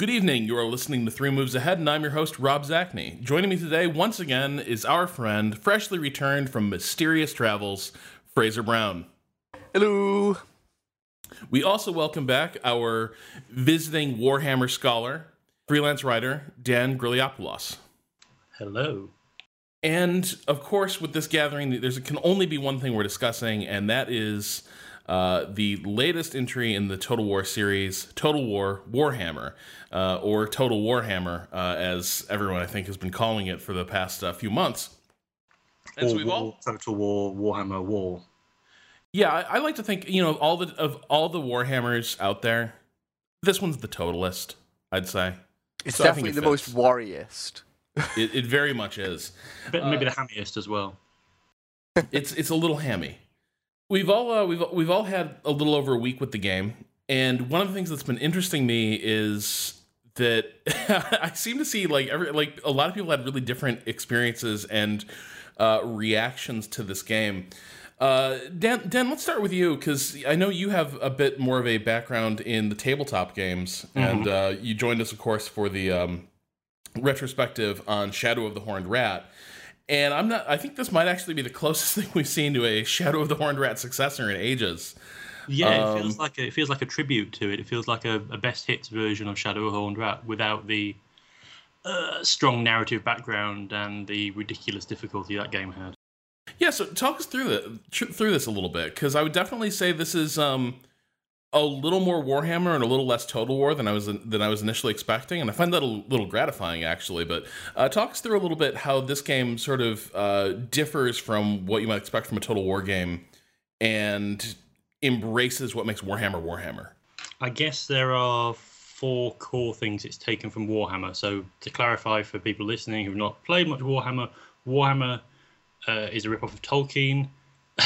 Good evening. You are listening to Three Moves Ahead, and I'm your host, Rob Zacny. Joining me today, once again, is our friend, freshly returned from mysterious travels, Fraser Brown. Hello. We also welcome back our visiting Warhammer scholar, freelance writer, Dan Griliopoulos. Hello. And of course, with this gathering, there can only be one thing we're discussing, and that is uh, the latest entry in the Total War series, Total War Warhammer, uh, or Total Warhammer, uh, as everyone I think has been calling it for the past uh, few months. And so we've all Total War Warhammer War. Yeah, I, I, like to think you know all the of all the Warhammers out there, this one's the totalist. I'd say it's so definitely it the most warriorist. it, it very much is. But maybe the hammiest as well. it's it's a little hammy. We've all uh, we've we've all had a little over a week with the game, and one of the things that's been interesting me is that I seem to see like every like a lot of people had really different experiences and uh, reactions to this game. Uh, Dan, Dan, let's start with you because I know you have a bit more of a background in the tabletop games, mm-hmm. and uh, you joined us, of course, for the um, retrospective on Shadow of the Horned Rat. And I'm not. I think this might actually be the closest thing we've seen to a Shadow of the Horned Rat successor in ages. Yeah, um, it feels like a, it feels like a tribute to it. It feels like a, a best hits version of Shadow of the Horned Rat without the uh, strong narrative background and the ridiculous difficulty that game had. Yeah, so talk us through the through this a little bit because I would definitely say this is um a little more Warhammer and a little less Total War than I was than I was initially expecting, and I find that a little gratifying actually. But uh, talk us through a little bit how this game sort of uh, differs from what you might expect from a Total War game, and embraces what makes Warhammer Warhammer. I guess there are four core things it's taken from Warhammer. So to clarify for people listening who've not played much Warhammer, Warhammer uh, is a ripoff of Tolkien.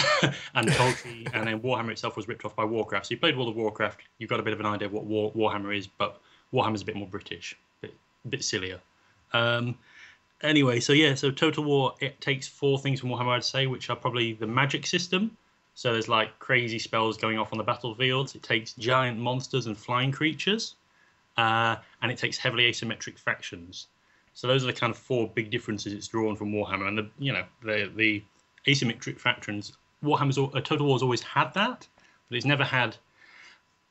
and Tolkien, and then Warhammer itself was ripped off by Warcraft. So you played World of Warcraft, you've got a bit of an idea of what War, Warhammer is, but Warhammer's a bit more British, a bit, a bit sillier. Um, anyway, so yeah, so Total War it takes four things from Warhammer, I'd say, which are probably the magic system. So there's like crazy spells going off on the battlefields. It takes giant monsters and flying creatures, uh, and it takes heavily asymmetric factions. So those are the kind of four big differences it's drawn from Warhammer, and the you know the the asymmetric factions. Warhammer's uh, Total War's always had that, but it's never had,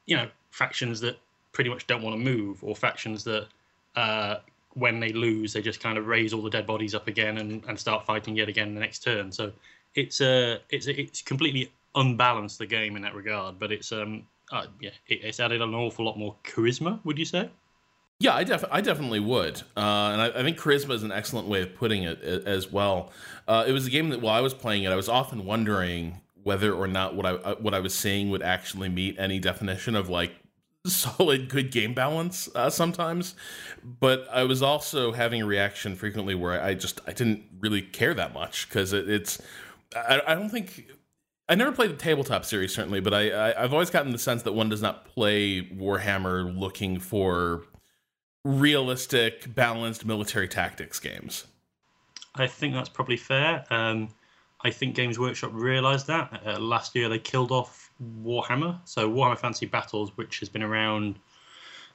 you know, factions that pretty much don't want to move or factions that uh, when they lose they just kind of raise all the dead bodies up again and, and start fighting yet again the next turn. So it's a uh, it's it's completely unbalanced the game in that regard, but it's um uh, yeah it, it's added an awful lot more charisma. Would you say? Yeah, I, def- I definitely would, uh, and I, I, think charisma is an excellent way of putting it as well. Uh, it was a game that while I was playing it, I was often wondering whether or not what I uh, what I was seeing would actually meet any definition of like solid good game balance uh, sometimes but i was also having a reaction frequently where i just i didn't really care that much because it, it's I, I, don't think I never played the tabletop series certainly, but I, I have always gotten the sense that one does not play Warhammer looking for realistic, balanced military tactics games. I think that's probably fair. Um, I think Games Workshop realised that uh, last year. They killed off Warhammer, so Warhammer Fantasy Battles, which has been around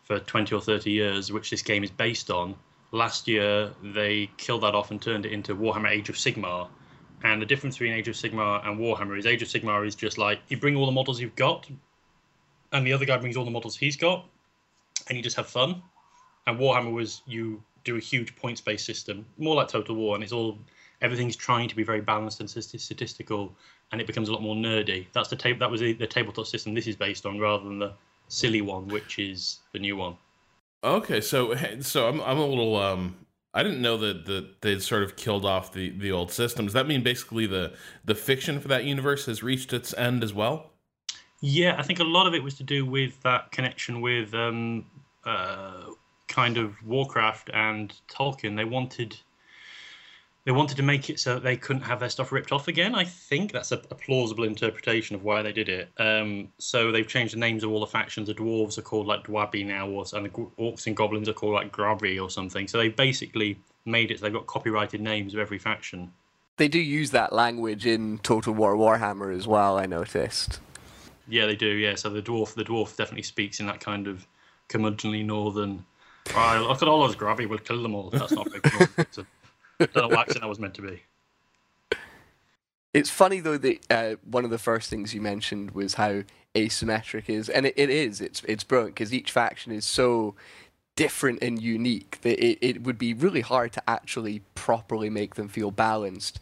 for twenty or thirty years, which this game is based on. Last year, they killed that off and turned it into Warhammer Age of Sigmar, and the difference between Age of Sigmar and Warhammer is Age of Sigmar is just like you bring all the models you've got, and the other guy brings all the models he's got, and you just have fun. And Warhammer was you do a huge points based system, more like Total War, and it's all everything's trying to be very balanced and statistical, and it becomes a lot more nerdy. That's the tape. That was the, the tabletop system this is based on, rather than the silly one, which is the new one. Okay, so so I'm I'm a little um I didn't know that that they'd sort of killed off the the old system. Does that mean basically the the fiction for that universe has reached its end as well? Yeah, I think a lot of it was to do with that connection with um, uh, kind of Warcraft and Tolkien. They wanted they wanted to make it so that they couldn't have their stuff ripped off again. I think that's a, a plausible interpretation of why they did it. Um, so they've changed the names of all the factions. The dwarves are called like Dawi now, or and the orcs and goblins are called like Grobi or something. So they basically made it so they've got copyrighted names of every faction. They do use that language in Total War Warhammer as well. I noticed. Yeah, they do. Yeah, so the dwarf, the dwarf definitely speaks in that kind of curmudgeonly northern Right, look at all those gravity. We'll kill them all. That's not a big. It's a- don't know what accent that was meant to be. It's funny though that uh, one of the first things you mentioned was how asymmetric is, and it, it is. It's it's brilliant because each faction is so different and unique that it, it would be really hard to actually properly make them feel balanced.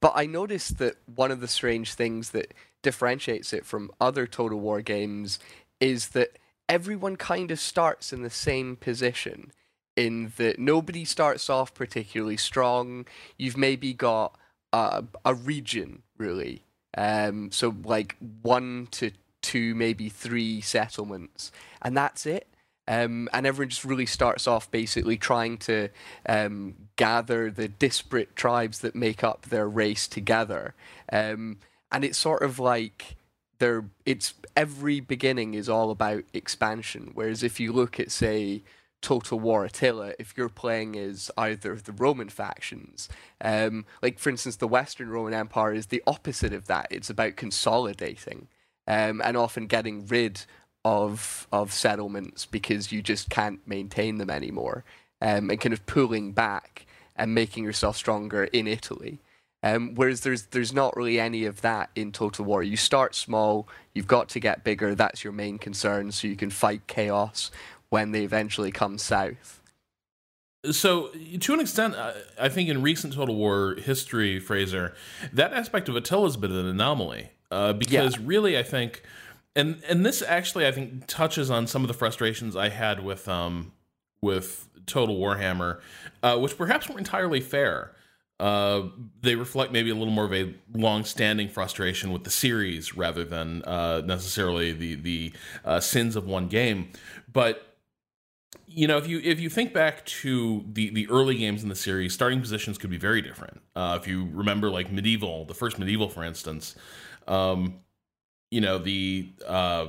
But I noticed that one of the strange things that differentiates it from other Total War games is that everyone kind of starts in the same position. In that nobody starts off particularly strong. You've maybe got a, a region really. Um, so like one to two, maybe three settlements, and that's it. Um, and everyone just really starts off basically trying to um, gather the disparate tribes that make up their race together. Um, and it's sort of like they're it's every beginning is all about expansion. Whereas if you look at say Total War Attila, if you're playing as either of the Roman factions, um, like for instance, the Western Roman Empire is the opposite of that. It's about consolidating um, and often getting rid of of settlements because you just can't maintain them anymore, um, and kind of pulling back and making yourself stronger in Italy. Um, whereas there's there's not really any of that in Total War. You start small, you've got to get bigger. That's your main concern, so you can fight chaos when they eventually come south. So, to an extent, I- think in recent Total War history, Fraser, that aspect of Attila's been an anomaly. Uh, because really, I think, and and this actually, I think, touches on some of the frustrations I had with um with Total Warhammer, uh, which perhaps weren't entirely fair. Uh, they reflect maybe a little more of a long-standing frustration with the series rather than uh, necessarily the the uh, sins of one game. But you know, if you if you think back to the the early games in the series, starting positions could be very different. Uh, if you remember, like medieval, the first medieval, for instance, um, you know the uh,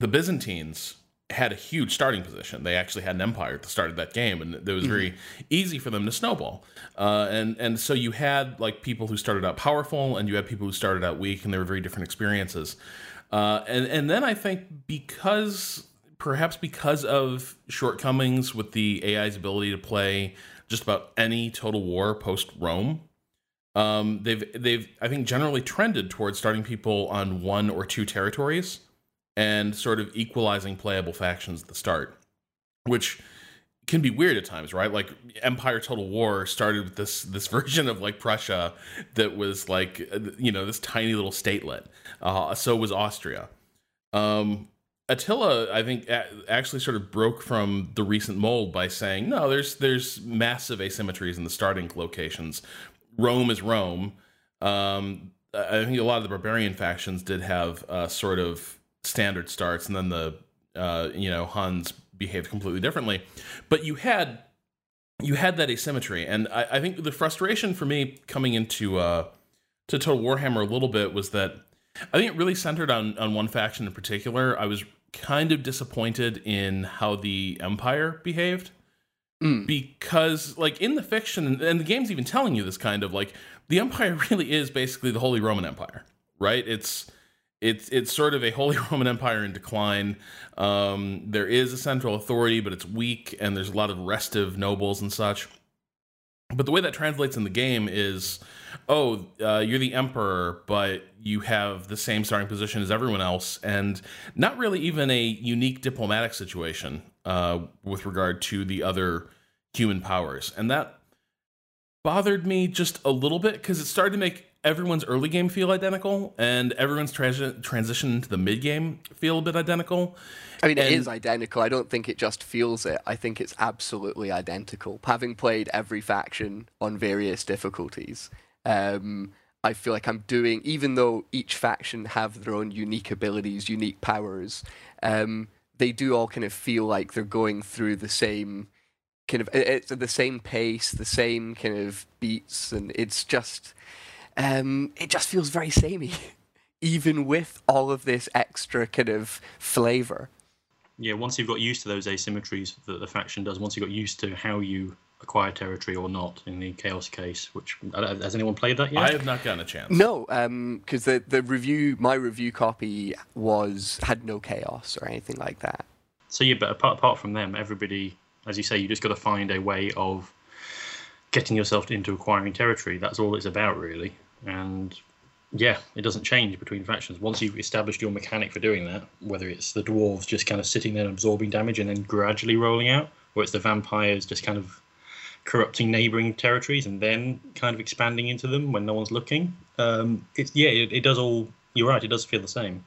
the Byzantines had a huge starting position. They actually had an empire at the start of that game, and it was very easy for them to snowball. Uh, and and so you had like people who started out powerful, and you had people who started out weak, and they were very different experiences. Uh, and and then I think because perhaps because of shortcomings with the AI's ability to play just about any Total War post Rome, um, they've they've I think generally trended towards starting people on one or two territories and sort of equalizing playable factions at the start, which can be weird at times, right? Like Empire Total War started with this this version of like Prussia that was like uh, you know this tiny little statelet. Uh, so was Austria. Um, Attila, I think, actually sort of broke from the recent mold by saying, no, there's there's massive asymmetries in the starting locations. Rome is Rome. Um, I think a lot of the barbarian factions did have uh, sort of standard starts, and then the uh, you know Huns behaved completely differently. But you had you had that asymmetry, and I, I think the frustration for me coming into uh, to Total Warhammer a little bit was that I think it really centered on on one faction in particular. I was kind of disappointed in how the Empire behaved Mm. because like in the fiction and the game's even telling you this kind of like the empire really is basically the holy roman empire right it's it's it's sort of a holy roman empire in decline. Um there is a central authority but it's weak and there's a lot of restive nobles and such. But the way that translates in the game is oh uh, you're the emperor but you have the same starting position as everyone else and not really even a unique diplomatic situation uh, with regard to the other human powers. And that bothered me just a little bit because it started to make everyone's early game feel identical and everyone's transi- transition into the mid game feel a bit identical I mean, it And- is identical. I don't think it just feels it. I think it's absolutely identical. Having played every faction on various difficulties, um, I feel like I'm doing, even though each faction have their own unique abilities, unique powers, um, they do all kind of feel like they're going through the same kind of, it's at the same pace, the same kind of beats, and it's just, um, it just feels very samey, even with all of this extra kind of flavor. Yeah, once you've got used to those asymmetries that the faction does, once you've got used to how you acquire territory or not in the chaos case, which has anyone played that yet? i have not gotten a chance No, because the the review, my review copy was had no chaos or anything like that. So yeah, but apart apart from them, everybody, as you say, you just got to find a way of getting yourself into acquiring territory. That's all it's about, really. And yeah, it doesn't change between factions. Once you've established your mechanic for doing that, whether it's the dwarves just kind of sitting there and absorbing damage and then gradually rolling out, or it's the vampires just kind of corrupting neighboring territories and then kind of expanding into them when no one's looking. Um, it's yeah, it, it does all. You're right. It does feel the same.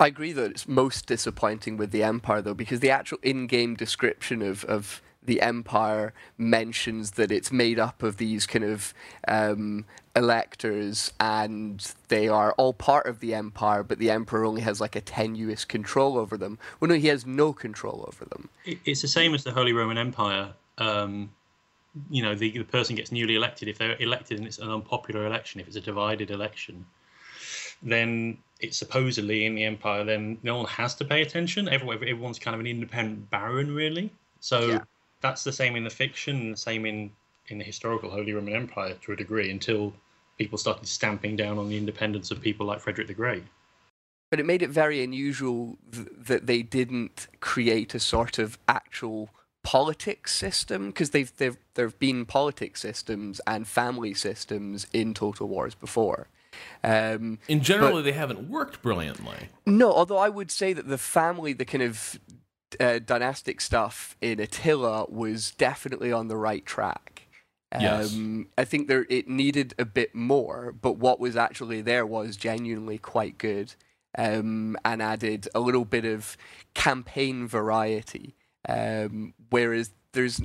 I agree that it's most disappointing with the Empire, though, because the actual in-game description of, of the Empire mentions that it's made up of these kind of um, electors and they are all part of the Empire, but the Emperor only has like a tenuous control over them. Well, no, he has no control over them. It's the same as the Holy Roman Empire. Um, you know, the, the person gets newly elected. If they're elected and it's an unpopular election, if it's a divided election, then it's supposedly in the Empire, then no one has to pay attention. Everyone, everyone's kind of an independent baron, really. So. Yeah that's the same in the fiction, the same in in the historical Holy Roman Empire to a degree until people started stamping down on the independence of people like Frederick the Great. But it made it very unusual th- that they didn't create a sort of actual politics system because they've, they've there have been politics systems and family systems in Total Wars before. Um, in general, they haven't worked brilliantly. No, although I would say that the family, the kind of uh, dynastic stuff in Attila was definitely on the right track. Um, yes. I think there it needed a bit more, but what was actually there was genuinely quite good, um, and added a little bit of campaign variety. Um, whereas there's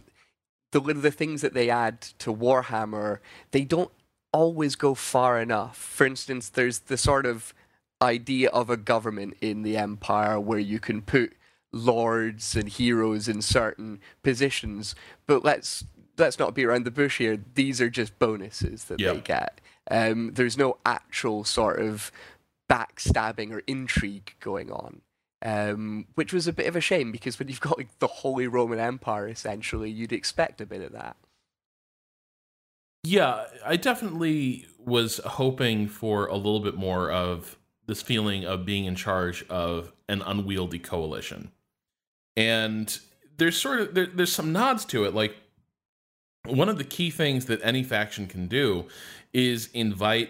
the the things that they add to Warhammer, they don't always go far enough. For instance, there's the sort of idea of a government in the empire where you can put lords and heroes in certain positions. But let's let's not be around the bush here. These are just bonuses that yep. they get. Um, there's no actual sort of backstabbing or intrigue going on. Um, which was a bit of a shame because when you've got like the Holy Roman Empire, essentially, you'd expect a bit of that. Yeah, I definitely was hoping for a little bit more of this feeling of being in charge of an unwieldy coalition and there's sort of there, there's some nods to it like one of the key things that any faction can do is invite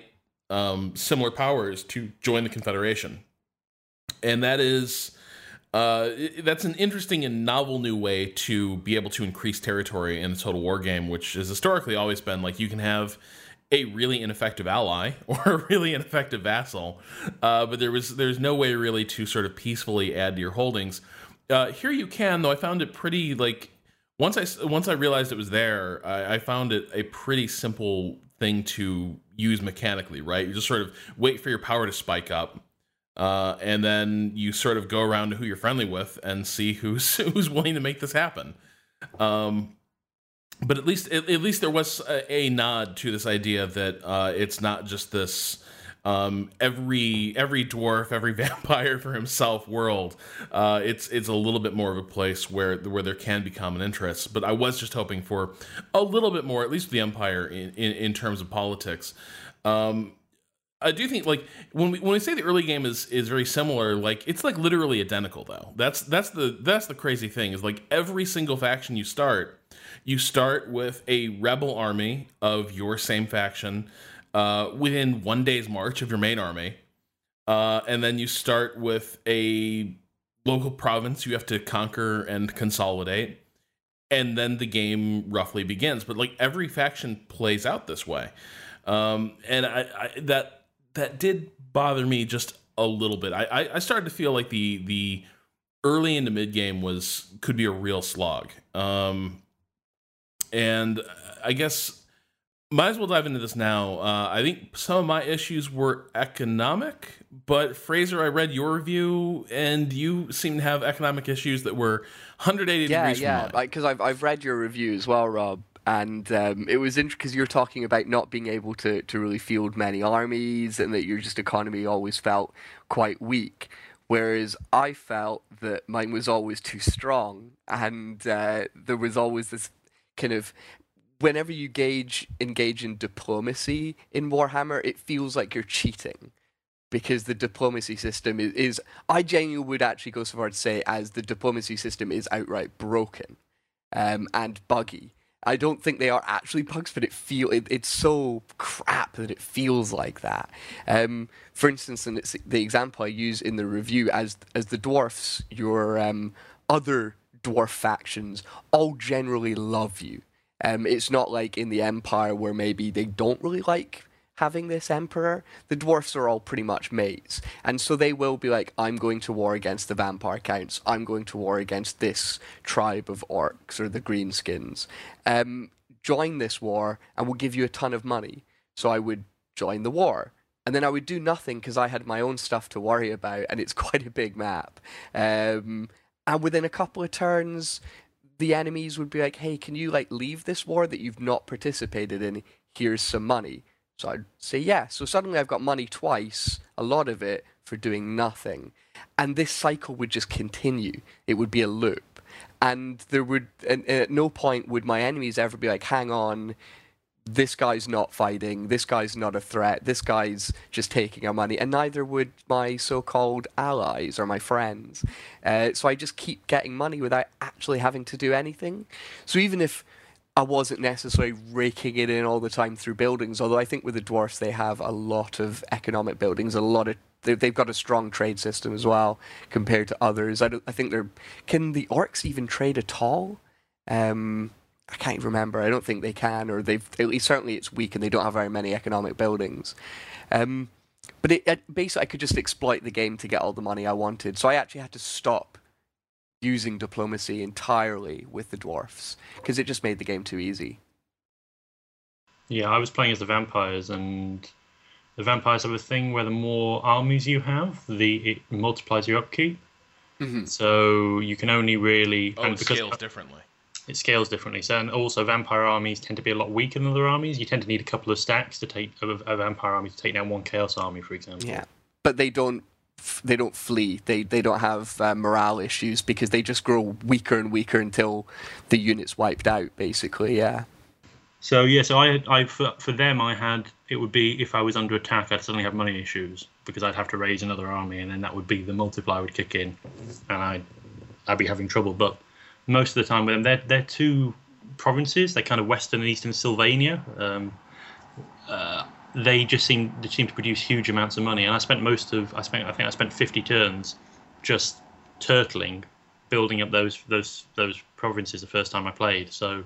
um, similar powers to join the confederation and that is uh, that's an interesting and novel new way to be able to increase territory in a total war game which has historically always been like you can have a really ineffective ally or a really ineffective vassal uh, but there was there's no way really to sort of peacefully add to your holdings uh, here you can though. I found it pretty like once I once I realized it was there, I, I found it a pretty simple thing to use mechanically. Right, you just sort of wait for your power to spike up, uh, and then you sort of go around to who you're friendly with and see who's who's willing to make this happen. Um, but at least at, at least there was a, a, nod to this idea that uh, it's not just this um, every every dwarf, every vampire for himself world. Uh, it's it's a little bit more of a place where where there can be common interests. But I was just hoping for a little bit more, at least the empire in in, in terms of politics. Um, I do think like when we when we say the early game is is very similar, like it's like literally identical though. That's that's the that's the crazy thing is like every single faction you start, you start with a rebel army of your same faction uh, within one day's march of your main army. Uh, and then you start with a local province you have to conquer and consolidate. And then the game roughly begins. But like every faction plays out this way. Um, and I, I, that that did bother me just a little bit. I, I started to feel like the the early into mid game was could be a real slog. Um, and I guess might as well dive into this now. Uh, I think some of my issues were economic, but Fraser, I read your review, and you seem to have economic issues that were 180 yeah, degrees. Yeah, yeah, because I've I've read your review as well, Rob, and um, it was interesting because you're talking about not being able to to really field many armies, and that your just economy always felt quite weak. Whereas I felt that mine was always too strong, and uh, there was always this kind of whenever you gauge engage in diplomacy in Warhammer, it feels like you're cheating. because the diplomacy system is, is I genuinely would actually go so far to say as the diplomacy system is outright broken um, and buggy. I don't think they are actually bugs, but it feel it, it's so crap that it feels like that. Um, for instance, and it's the example I use in the review as as the dwarfs, your um, other dwarf factions all generally love you. Um, it's not like in the Empire where maybe they don't really like having this emperor, the dwarfs are all pretty much mates. And so they will be like, I'm going to war against the vampire counts. I'm going to war against this tribe of orcs or the greenskins. Um, join this war and we'll give you a ton of money. So I would join the war. And then I would do nothing because I had my own stuff to worry about, and it's quite a big map. Um, and within a couple of turns, the enemies would be like, "Hey, can you like leave this war that you've not participated in? Here's some money." So I'd say yeah. So suddenly I've got money twice, a lot of it for doing nothing. And this cycle would just continue. It would be a loop. And there would, and, and at no point would my enemies ever be like, hang on, this guy's not fighting, this guy's not a threat, this guy's just taking our money, and neither would my so called allies or my friends. Uh, so I just keep getting money without actually having to do anything. So even if I wasn't necessarily raking it in all the time through buildings, although I think with the dwarfs they have a lot of economic buildings, a lot of they've got a strong trade system as well compared to others. I, I think they're can the orcs even trade at all? Um, I can't remember. I don't think they can, or they've at least certainly it's weak and they don't have very many economic buildings. Um, but it, it, basically, I could just exploit the game to get all the money I wanted. So I actually had to stop using diplomacy entirely with the dwarfs because it just made the game too easy. Yeah, I was playing as the vampires, and the vampires have a thing where the more armies you have, the it multiplies your upkeep. Mm-hmm. So you can only really oh, and because scales differently. It scales differently. So and also vampire armies tend to be a lot weaker than other armies. You tend to need a couple of stacks to take a, a vampire army to take down one chaos army, for example. Yeah, but they don't they don't flee. They they don't have uh, morale issues because they just grow weaker and weaker until the unit's wiped out. Basically, yeah. So yeah, so I, I for, for them, I had it would be if I was under attack, I'd suddenly have money issues because I'd have to raise another army, and then that would be the multiplier would kick in, and I'd I'd be having trouble. But most of the time with them, they're they're two provinces. They're kind of western and eastern Sylvania. Um, uh, they just seem they seem to produce huge amounts of money, and I spent most of I spent I think I spent 50 turns just turtling, building up those those those provinces the first time I played. So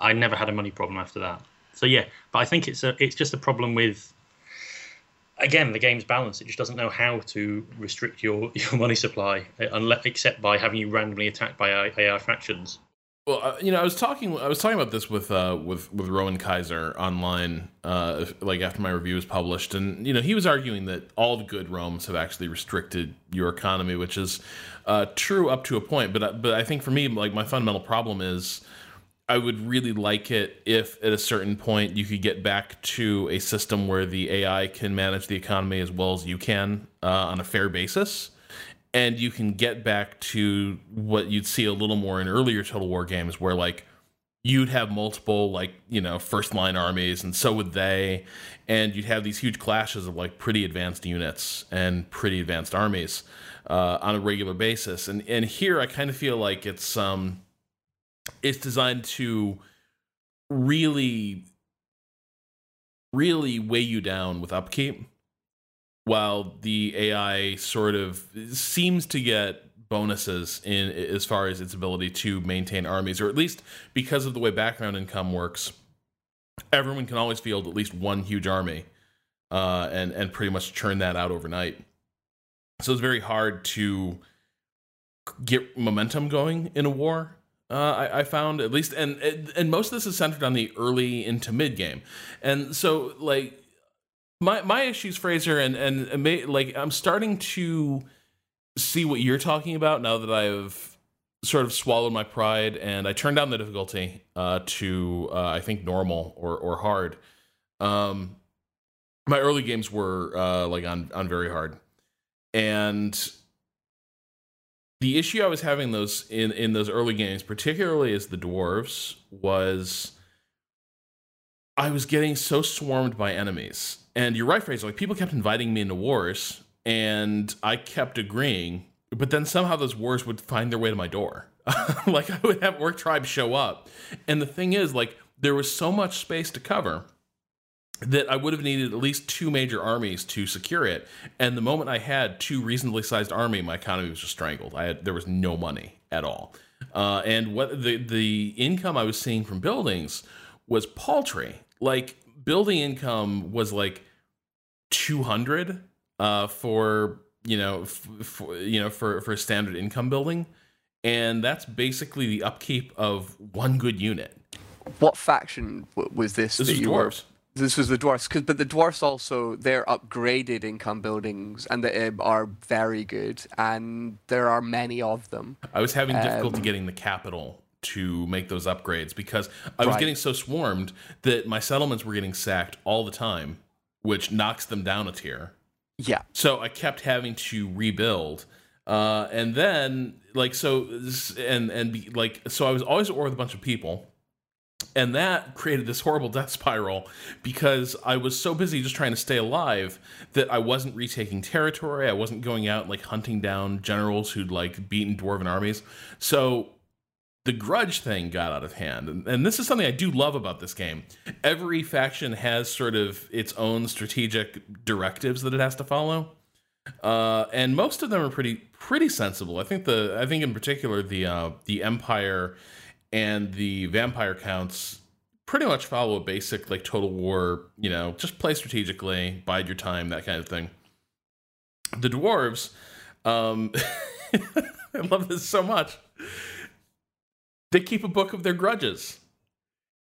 I never had a money problem after that. So yeah, but I think it's a it's just a problem with again the game's balanced. It just doesn't know how to restrict your your money supply unless except by having you randomly attacked by AI, factions. Well, uh, you know, I was talking. I was talking about this with uh, with with Rowan Kaiser online, uh, like after my review was published, and you know, he was arguing that all the good Roms have actually restricted your economy, which is uh, true up to a point. But uh, but I think for me, like my fundamental problem is, I would really like it if at a certain point you could get back to a system where the AI can manage the economy as well as you can uh, on a fair basis and you can get back to what you'd see a little more in earlier Total War games, where like you'd have multiple like you know first line armies, and so would they, and you'd have these huge clashes of like pretty advanced units and pretty advanced armies uh, on a regular basis. And and here I kind of feel like it's um it's designed to really really weigh you down with upkeep while the AI sort of seems to get bonuses in as far as its ability to maintain armies, or at least because of the way background income works, everyone can always field at least one huge army, uh, and and pretty much churn that out overnight. So it's very hard to get momentum going in a war. Uh, I, I, found at least, and and most of this is centered on the early into mid game, and so like my my issues, Fraser, and and, like I'm starting to see what you're talking about now that I've sort of swallowed my pride and I turned down the difficulty uh, to uh, I think normal or or hard. Um, my early games were uh, like on on very hard, and the issue I was having those in in those early games, particularly as the dwarves, was I was getting so swarmed by enemies. And you're right, Fraser. Like people kept inviting me into wars, and I kept agreeing. But then somehow those wars would find their way to my door. like I would have orc tribes show up, and the thing is, like there was so much space to cover that I would have needed at least two major armies to secure it. And the moment I had two reasonably sized army, my economy was just strangled. I had there was no money at all, uh, and what the the income I was seeing from buildings was paltry. Like building income was like two hundred uh, for you know f- for, you know for for a standard income building, and that's basically the upkeep of one good unit. What faction w- was this? This is dwarves. This was the dwarfs, cause, but the dwarfs also they're upgraded income buildings and they um, are very good, and there are many of them. I was having difficulty Um, getting the capital to make those upgrades because I was Right. getting so swarmed that my settlements were getting sacked all the time, which knocks them down a tier. Yeah, So I kept having to rebuild. Uh, and then like so and and be, like so I was always at war with a bunch of people. And that created this horrible death spiral because I was so busy just trying to stay alive that I wasn't retaking territory. I wasn't going out and like hunting down generals who'd like beaten dwarven armies. So the grudge thing got out of hand. And, and this is something I do love about this game. Every faction has sort of its own strategic directives that it has to follow. Uh, and most of them are pretty pretty sensible. I think the I think in particular the uh, the Empire and the Vampire counts pretty much follow a basic like Total War. You know, just play strategically, bide your time, that kind of thing. The dwarves, um, I love this so much. They keep a book of their grudges.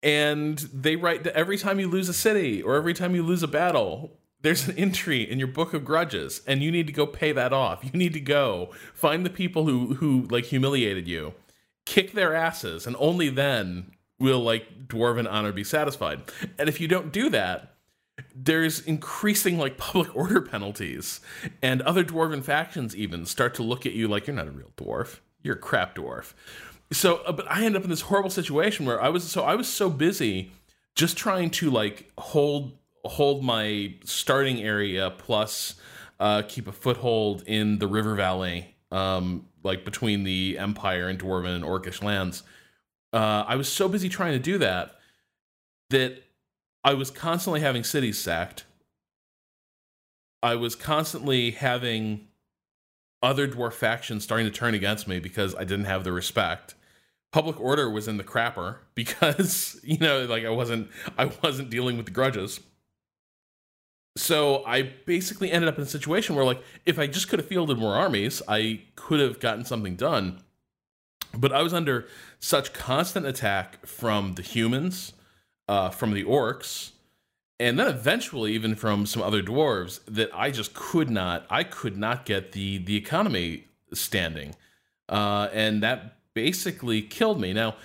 And they write that every time you lose a city or every time you lose a battle, there's an entry in your book of grudges, and you need to go pay that off. You need to go find the people who who like humiliated you, kick their asses, and only then will like dwarven honor be satisfied. And if you don't do that, there's increasing like public order penalties, and other dwarven factions even start to look at you like you're not a real dwarf. You're a crap dwarf. So, uh, but I end up in this horrible situation where I was so I was so busy just trying to like hold hold my starting area plus uh, keep a foothold in the river valley, um, like between the Empire and Dwarven and Orcish lands. Uh, I was so busy trying to do that that I was constantly having cities sacked. I was constantly having other dwarf factions starting to turn against me because I didn't have the respect. Public order was in the crapper because you know, like I wasn't I wasn't dealing with the grudges. So I basically ended up in a situation where, like, if I just could have fielded more armies, I could have gotten something done. But I was under such constant attack from the humans, uh, from the orcs, and then eventually even from some other dwarves that I just could not. I could not get the the economy standing, uh, and that basically killed me. Now,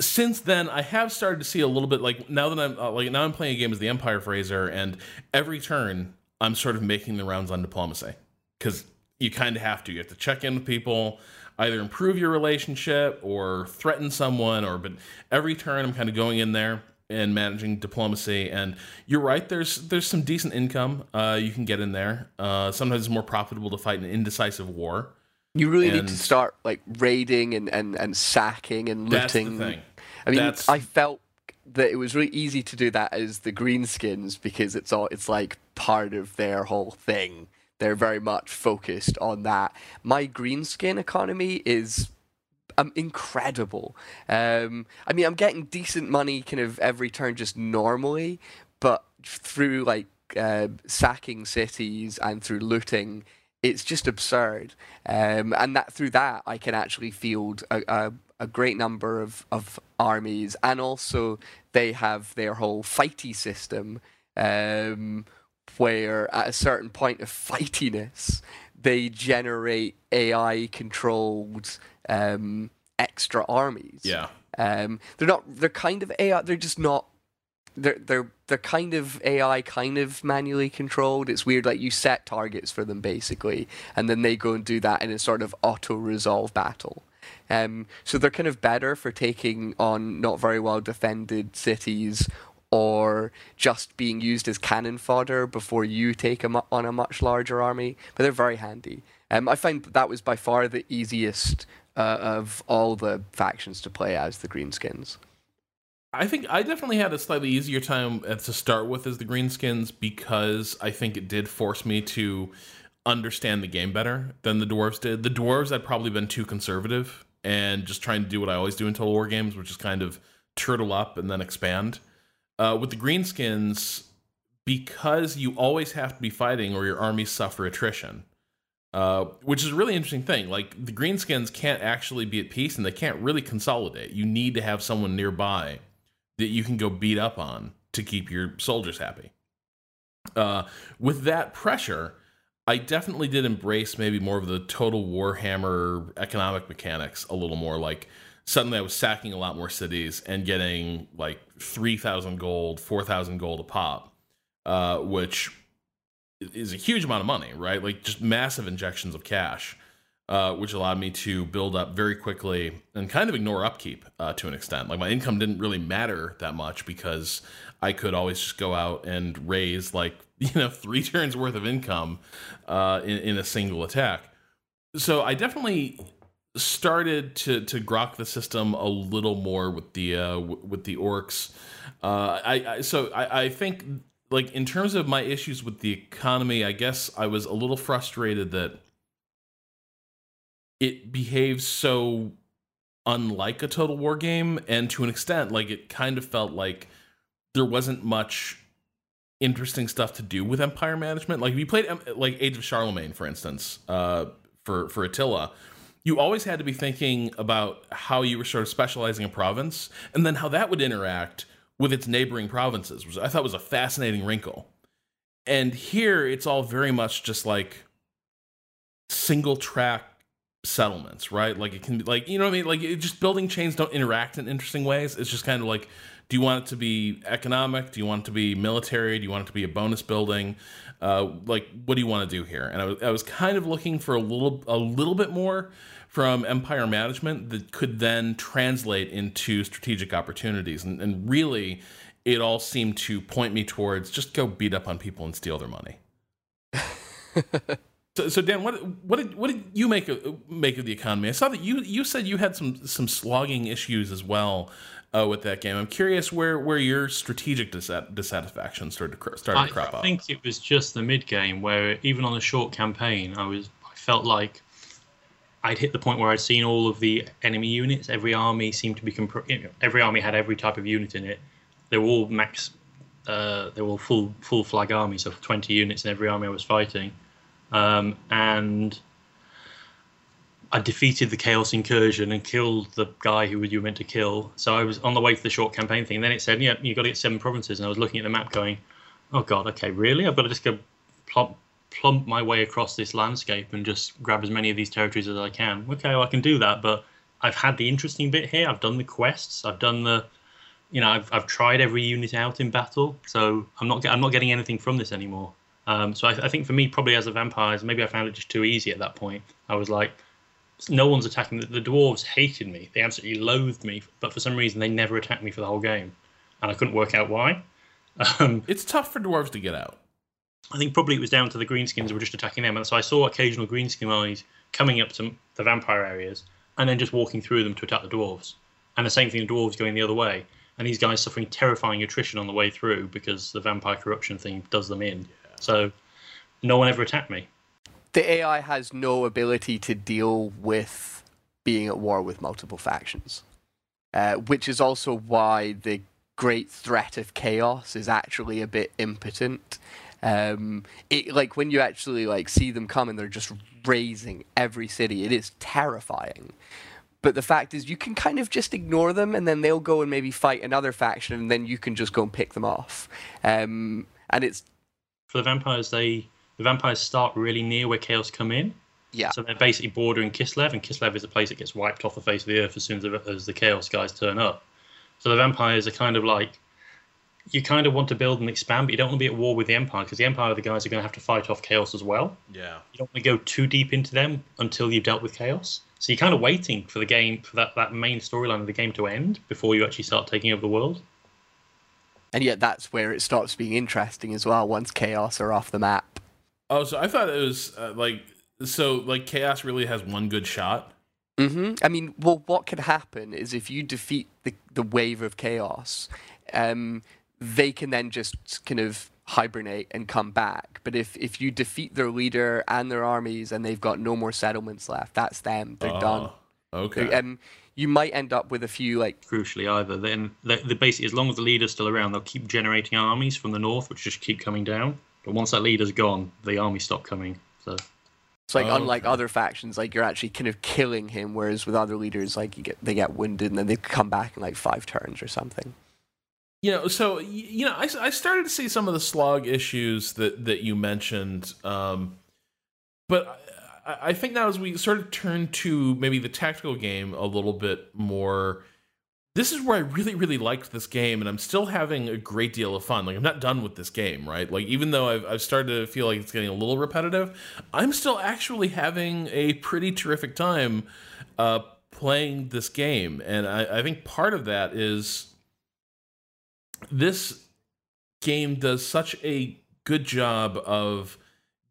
since then I have started to see a little bit like now that I'm uh, like now I'm playing a game as the Empire Fraser, and every turn I'm sort of making the rounds on diplomacy because you kind of have to. You have to check in with people, either improve your relationship or threaten someone, or but every turn I'm kind of going in there and managing diplomacy. And you're right, there's there's some decent income uh, you can get in there. Uh, sometimes it's more profitable to fight an indecisive war. you really need to start like raiding and, and, and sacking and That's the looting. I mean, That's- I felt that it was really easy to do that as the greenskins because it's all it's like part of their whole thing. They're very much focused on that. My greenskin economy is um, incredible. Um, I mean, I'm getting decent money kind of every turn just normally, but through like uh, sacking cities and through looting, it's just absurd. Um, and that through that, I can actually field a, a, a great number of, of armies, and also they have their whole fighty system, um, where at a certain point of fightiness, they generate AI controlled um, extra armies. Yeah. Um, they're not. They're kind of AI. They're just not. They're they're they're kind of AI, kind of manually controlled. It's weird. Like you set targets for them basically, and then they go and do that in a sort of auto resolve battle. Um, so they're kind of better for taking on not very well defended cities or just being used as cannon fodder before you take them on a much larger army. But they're very handy. Um, I find that was by far the easiest uh, of all the factions to play as the Greenskins. I think I definitely had a slightly easier time to start with as the Greenskins because I think it did force me to understand the game better than the dwarves did. The dwarves had probably been too conservative and just trying to do what I always do in Total War games, which is kind of turtle up and then expand. Uh, with the Greenskins, because you always have to be fighting or your armies suffer attrition, uh, which is a really interesting thing. Like the Greenskins can't actually be at peace and they can't really consolidate. You need to have someone nearby that you can go beat up on to keep your soldiers happy. Uh, with that pressure, I definitely did embrace maybe more of the total Warhammer economic mechanics a little more. Like suddenly I was sacking a lot more cities and getting like 3,000 gold, 4,000 gold a pop, uh, which is a huge amount of money, right? Like just massive injections of cash uh, which allowed me to build up very quickly and kind of ignore upkeep uh, to an extent. Like my income didn't really matter that much because I could always just go out and raise like you know three turns worth of income uh, in, in a single attack. So I definitely started to to grok the system a little more with the uh, w- with the orcs. Uh, I, I so I, I think like in terms of my issues with the economy, I guess I was a little frustrated that it behaves so unlike a total war game and to an extent like it kind of felt like there wasn't much interesting stuff to do with empire management. Like if you played like age of charlemagne for instance uh, for for attila you always had to be thinking about how you were sort of specializing a province and then how that would interact with its neighboring provinces which i thought was a fascinating wrinkle. And here it's all very much just like single track settlements, right? Like it can be like you know what I mean. Like it, just building chains don't interact in interesting ways. It's just kind of like, do you want it to be economic? Do you want it to be military? Do you want it to be a bonus building? Uh, like what do you want to do here? And I was I was kind of looking for a little a little bit more from empire management that could then translate into strategic opportunities and, and really it all seemed to point me towards just go beat up on people and steal their money So, so Dan, what what did what did you make of, make of the economy? I saw that you you said you had some some slogging issues as well uh, with that game. I'm curious where where your strategic dissatisfaction started to started to crop up. I think it was just the mid game where even on a short campaign, I was I felt like I'd hit the point where I'd seen all of the enemy units. Every army seemed to be comp- every army had every type of unit in it. They were all max. Uh, they were all full full flag armies, so 20 units in every army I was fighting um, and I defeated the Chaos Incursion and killed the guy who you were meant to kill. So I was on the way to the short campaign thing. And then it said, "Yeah, you've got to get seven provinces." And I was looking at the map, going, "Oh God, okay, really? I've got to just go plump, plump my way across this landscape and just grab as many of these territories as I can." Okay, well, I can do that, but I've had the interesting bit here. I've done the quests. I've done the, you know, I've I've tried every unit out in battle. So I'm not I'm not getting anything from this anymore. Um, so I, I, think for me, probably as a vampire, maybe I found it just too easy at that point. I was like, no one's attacking. The, the dwarves hated me; they absolutely loathed me. But for some reason, they never attacked me for the whole game, and I couldn't work out why. Um, it's tough for dwarves to get out. I think probably it was down to the greenskins were just attacking them, and so I saw occasional greenskin armies coming up to the vampire areas and then just walking through them to attack the dwarves. And the same thing, the dwarves going the other way, and these guys suffering terrifying attrition on the way through because the vampire corruption thing does them in. So no one ever attacked me. The AI has no ability to deal with being at war with multiple factions, uh, which is also why the great threat of chaos is actually a bit impotent. Um, it, like when you actually like see them come and they're just razing every city, it is terrifying. But the fact is, you can kind of just ignore them, and then they'll go and maybe fight another faction, and then you can just go and pick them off. Um, and it's for the vampires, they the vampires start really near where chaos come in. Yeah. So they're basically bordering Kislev, and Kislev is a place that gets wiped off the face of the earth as soon as the, as the chaos guys turn up. So the vampires are kind of like you kind of want to build and expand, but you don't want to be at war with the Empire because the Empire the guys are going to have to fight off Chaos as well. Yeah. You don't want to go too deep into them until you've dealt with Chaos. So you're kind of waiting for the game, for that, that main storyline of the game to end before you actually start taking over the world. And yet that's where it stops being interesting as well once Chaos are off the map. Oh, so I thought it was uh, like so like chaos really has one good shot. hmm I mean, well, what could happen is if you defeat the, the wave of chaos, um, they can then just kind of hibernate and come back. But if, if you defeat their leader and their armies and they've got no more settlements left, that's them. They're done. Oh, Okay. Um, you might end up with a few like Crucially, either then the, the basically as long as the leader's still around, they'll keep generating armies from the north, which just keep coming down. But once that leader's gone, the army stop coming. So It's like Oh, unlike okay. other factions, like you're actually kind of killing him, whereas with other leaders, like you get they get wounded and then they come back in like five turns or something. you know so you know I, I started to see some of the slog issues that that you mentioned um but I, think now as we sort of turn to maybe the tactical game a little bit more this is where i really really liked this game and i'm still having a great deal of fun. Like i'm not done with this game right? Like even though i've, I've started to feel like it's getting a little repetitive i'm still actually having a pretty terrific time uh playing this game. And i, I think part of that is this game does such a good job of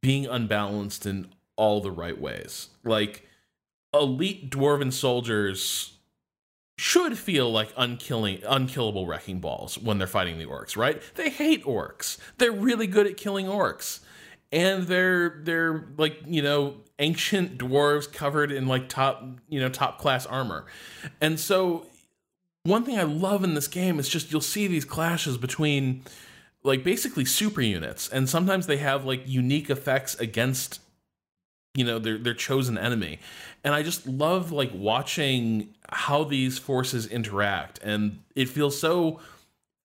being unbalanced in all the right ways. Like elite dwarven soldiers should feel like unkilling unkillable wrecking balls when they're fighting the orcs, right? They hate orcs. They're really good at killing orcs. And they're they're like, you know, ancient dwarves covered in like top, you know, top class armor. And so one thing I love in this game is just you'll see these clashes between like basically super units, and sometimes they have like unique effects against you know their their chosen enemy, and I just love like watching how these forces interact, and it feels so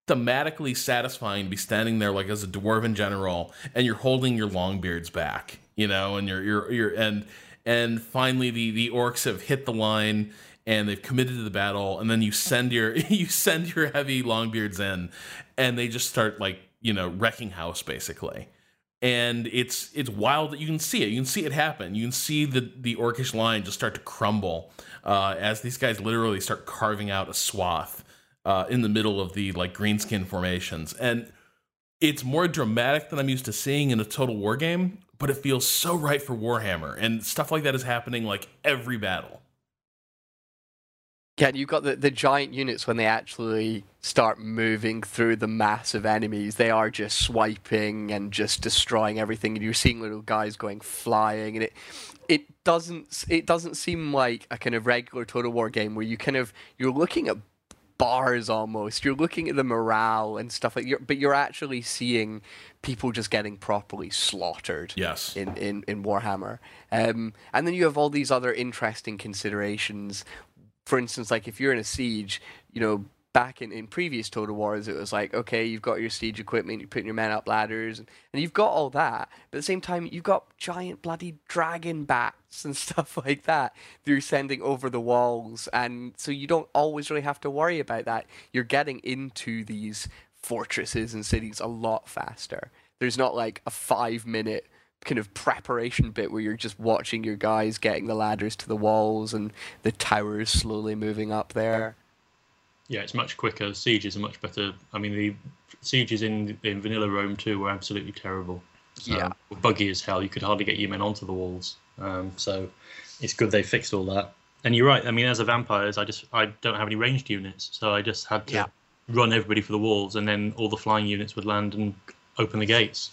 thematically satisfying to be standing there like as a dwarven general and you're holding your longbeards back you know and you're you're you're and and finally the the orcs have hit the line and they've committed to the battle and then you send your you send your heavy longbeards in and they just start like you know wrecking house basically and it's it's wild that you can see it. You can see it happen. You can see the the orcish line just start to crumble uh, as these guys literally start carving out a swath uh, in the middle of the like greenskin formations. And it's more dramatic than i'm used to seeing in a total war game but it feels so right for warhammer and stuff like that is happening like every battle Yeah, you've got the, the giant units when they actually start moving through the mass of enemies. They are just swiping and just destroying everything, and you're seeing little guys going flying, and it it doesn't it doesn't seem like a kind of regular Total War game where you kind of you're looking at bars almost. You're looking at the morale and stuff like you're, but you're actually seeing people just getting properly slaughtered yes in, in, in Warhammer. Um, and then you have all these other interesting considerations. For instance, like if you're in a siege, you know, back in, in previous Total Wars, it was like, okay, you've got your siege equipment, you're putting your men up ladders, and, and you've got all that. But at the same time, you've got giant bloody dragon bats and stuff like that that you're sending over the walls. And so you don't always really have to worry about that. You're getting into these fortresses and cities a lot faster. There's not like a five minute kind of preparation bit where you're just watching your guys getting the ladders to the walls and the towers slowly moving up there. Yeah, it's much quicker. Sieges are much better. I mean, the sieges in in Vanilla Rome 2 were absolutely terrible. Yeah. Um, buggy as hell. You could hardly get your men onto the walls. Um, so it's good they fixed all that. And you're right. I mean, as a vampires, I just I don't have any ranged units, so I just had to Yeah. run everybody for the walls, and then all the flying units would land and open the gates.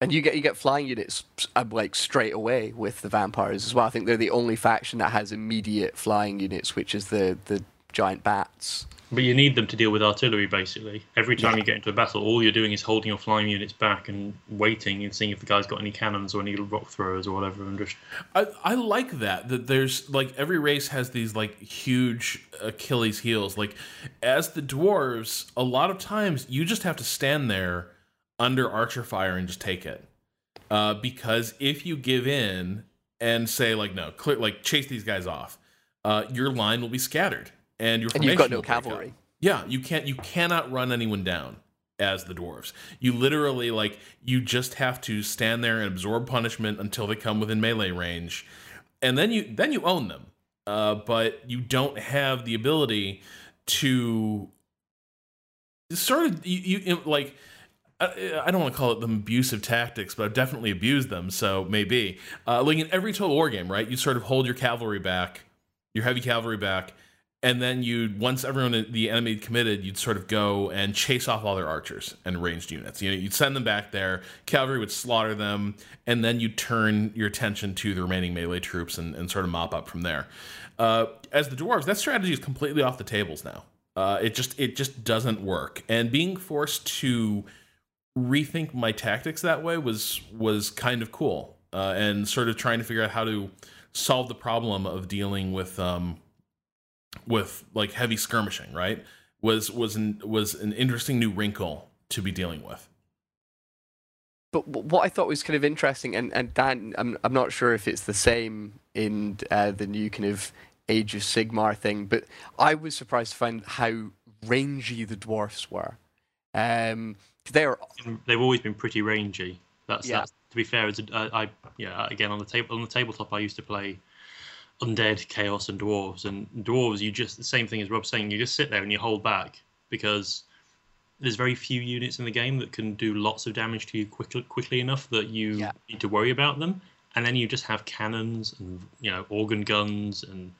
And you get you get flying units uh, like straight away with the vampires as well. I think they're the only faction that has immediate flying units, which is the the giant bats. But you need them to deal with artillery, basically. Every time Yeah. you get into a battle, all you're doing is holding your flying units back and waiting and seeing if the guy's got any cannons or any rock throwers or whatever, and just I, I like that that there's like every race has these like huge Achilles heels. Like as the dwarves, a lot of times you just have to stand there under archer fire and just take it. Uh, because if you give in and say like no, clear, like chase these guys off, uh, your line will be scattered and your And you've got formation no will break up. cavalry. Yeah, you can't you cannot run anyone down. as the dwarves. You literally like you just have to stand there and absorb punishment until they come within melee range, and then you then you own them. Uh, but you don't have the ability to sort of you, you like I, don't want to call it them abusive tactics, but I've definitely abused them. So maybe, uh, like in every total war game, right? You sort of hold your cavalry back, your heavy cavalry back, and then you once everyone the enemy committed, you'd sort of go and chase off all their archers and ranged units. You know, you'd send them back there. Cavalry would slaughter them, and then you'd turn your attention to the remaining melee troops and, and sort of mop up from there. Uh, as the dwarves, that strategy is completely off the tables now. Uh, it just it just doesn't work, and being forced to rethink my tactics that way was was kind of cool, uh, and sort of trying to figure out how to solve the problem of dealing with um, with like heavy skirmishing. Right was was an was an interesting new wrinkle to be dealing with. But what I thought was kind of interesting, and, and Dan, I'm I'm not sure if it's the same in uh, the new kind of Age of Sigmar thing, but I was surprised to find how rangy the dwarfs were. Um, they're they've always been pretty rangy. That's, yeah. that's to be fair. It's a, I, I yeah again on the table on the tabletop I used to play undead, chaos, and dwarves. And dwarves, you just the same thing as Rob's saying. You just sit there and you hold back because there's very few units in the game that can do lots of damage to you quickly quickly enough that you yeah. need to worry about them. And then you just have cannons and you know organ guns and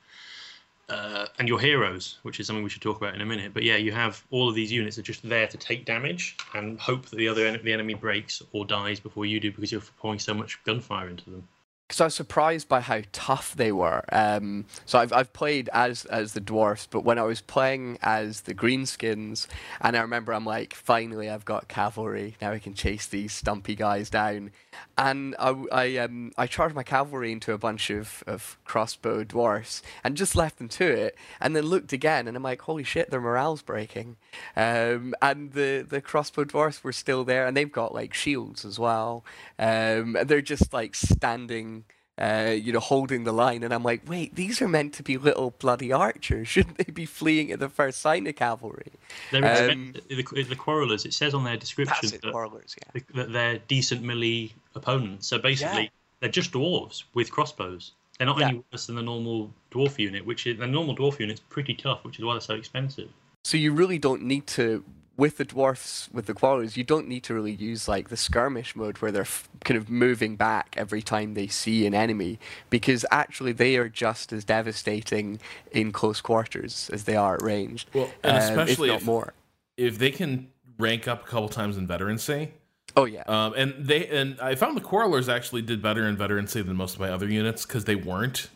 uh, and your heroes, which is something we should talk about in a minute. But yeah, you have all of these units are just there to take damage and hope that the other en- the enemy breaks or dies before you do because you're pouring so much gunfire into them because I was surprised by how tough they were. Um, so I've I've played as as the dwarfs, but when I was playing as the greenskins, and I remember I'm like, finally I've got cavalry. Now I can chase these stumpy guys down. And I I um I charged my cavalry into a bunch of, of crossbow dwarfs and just left them to it, and then looked again, and I'm like, holy shit, their morale's breaking. Um, and the the crossbow dwarfs were still there, and they've got like shields as well. Um, they're just like standing uh, you know, holding the line, and I'm like, wait, these are meant to be little bloody archers. Shouldn't they be fleeing at the first sign of cavalry? They're um, the, the quarrelers. It says on their description that, quarrelers, yeah. that they're decent melee opponents. So basically, yeah. they're just dwarves with crossbows. They're not yeah. any worse than the normal dwarf unit, which is the normal dwarf unit's pretty tough, which is why they're so expensive. So you really don't need to with the dwarfs, with the quarrels, you don't need to really use like the skirmish mode where they're f- kind of moving back every time they see an enemy, because actually they are just as devastating in close quarters as they are at range. Well, and especially if, if, more. if they can rank up a couple times in veterancy. Oh yeah. Um, and they and I found the quarrelers actually did better in veterancy than most of my other units because they weren't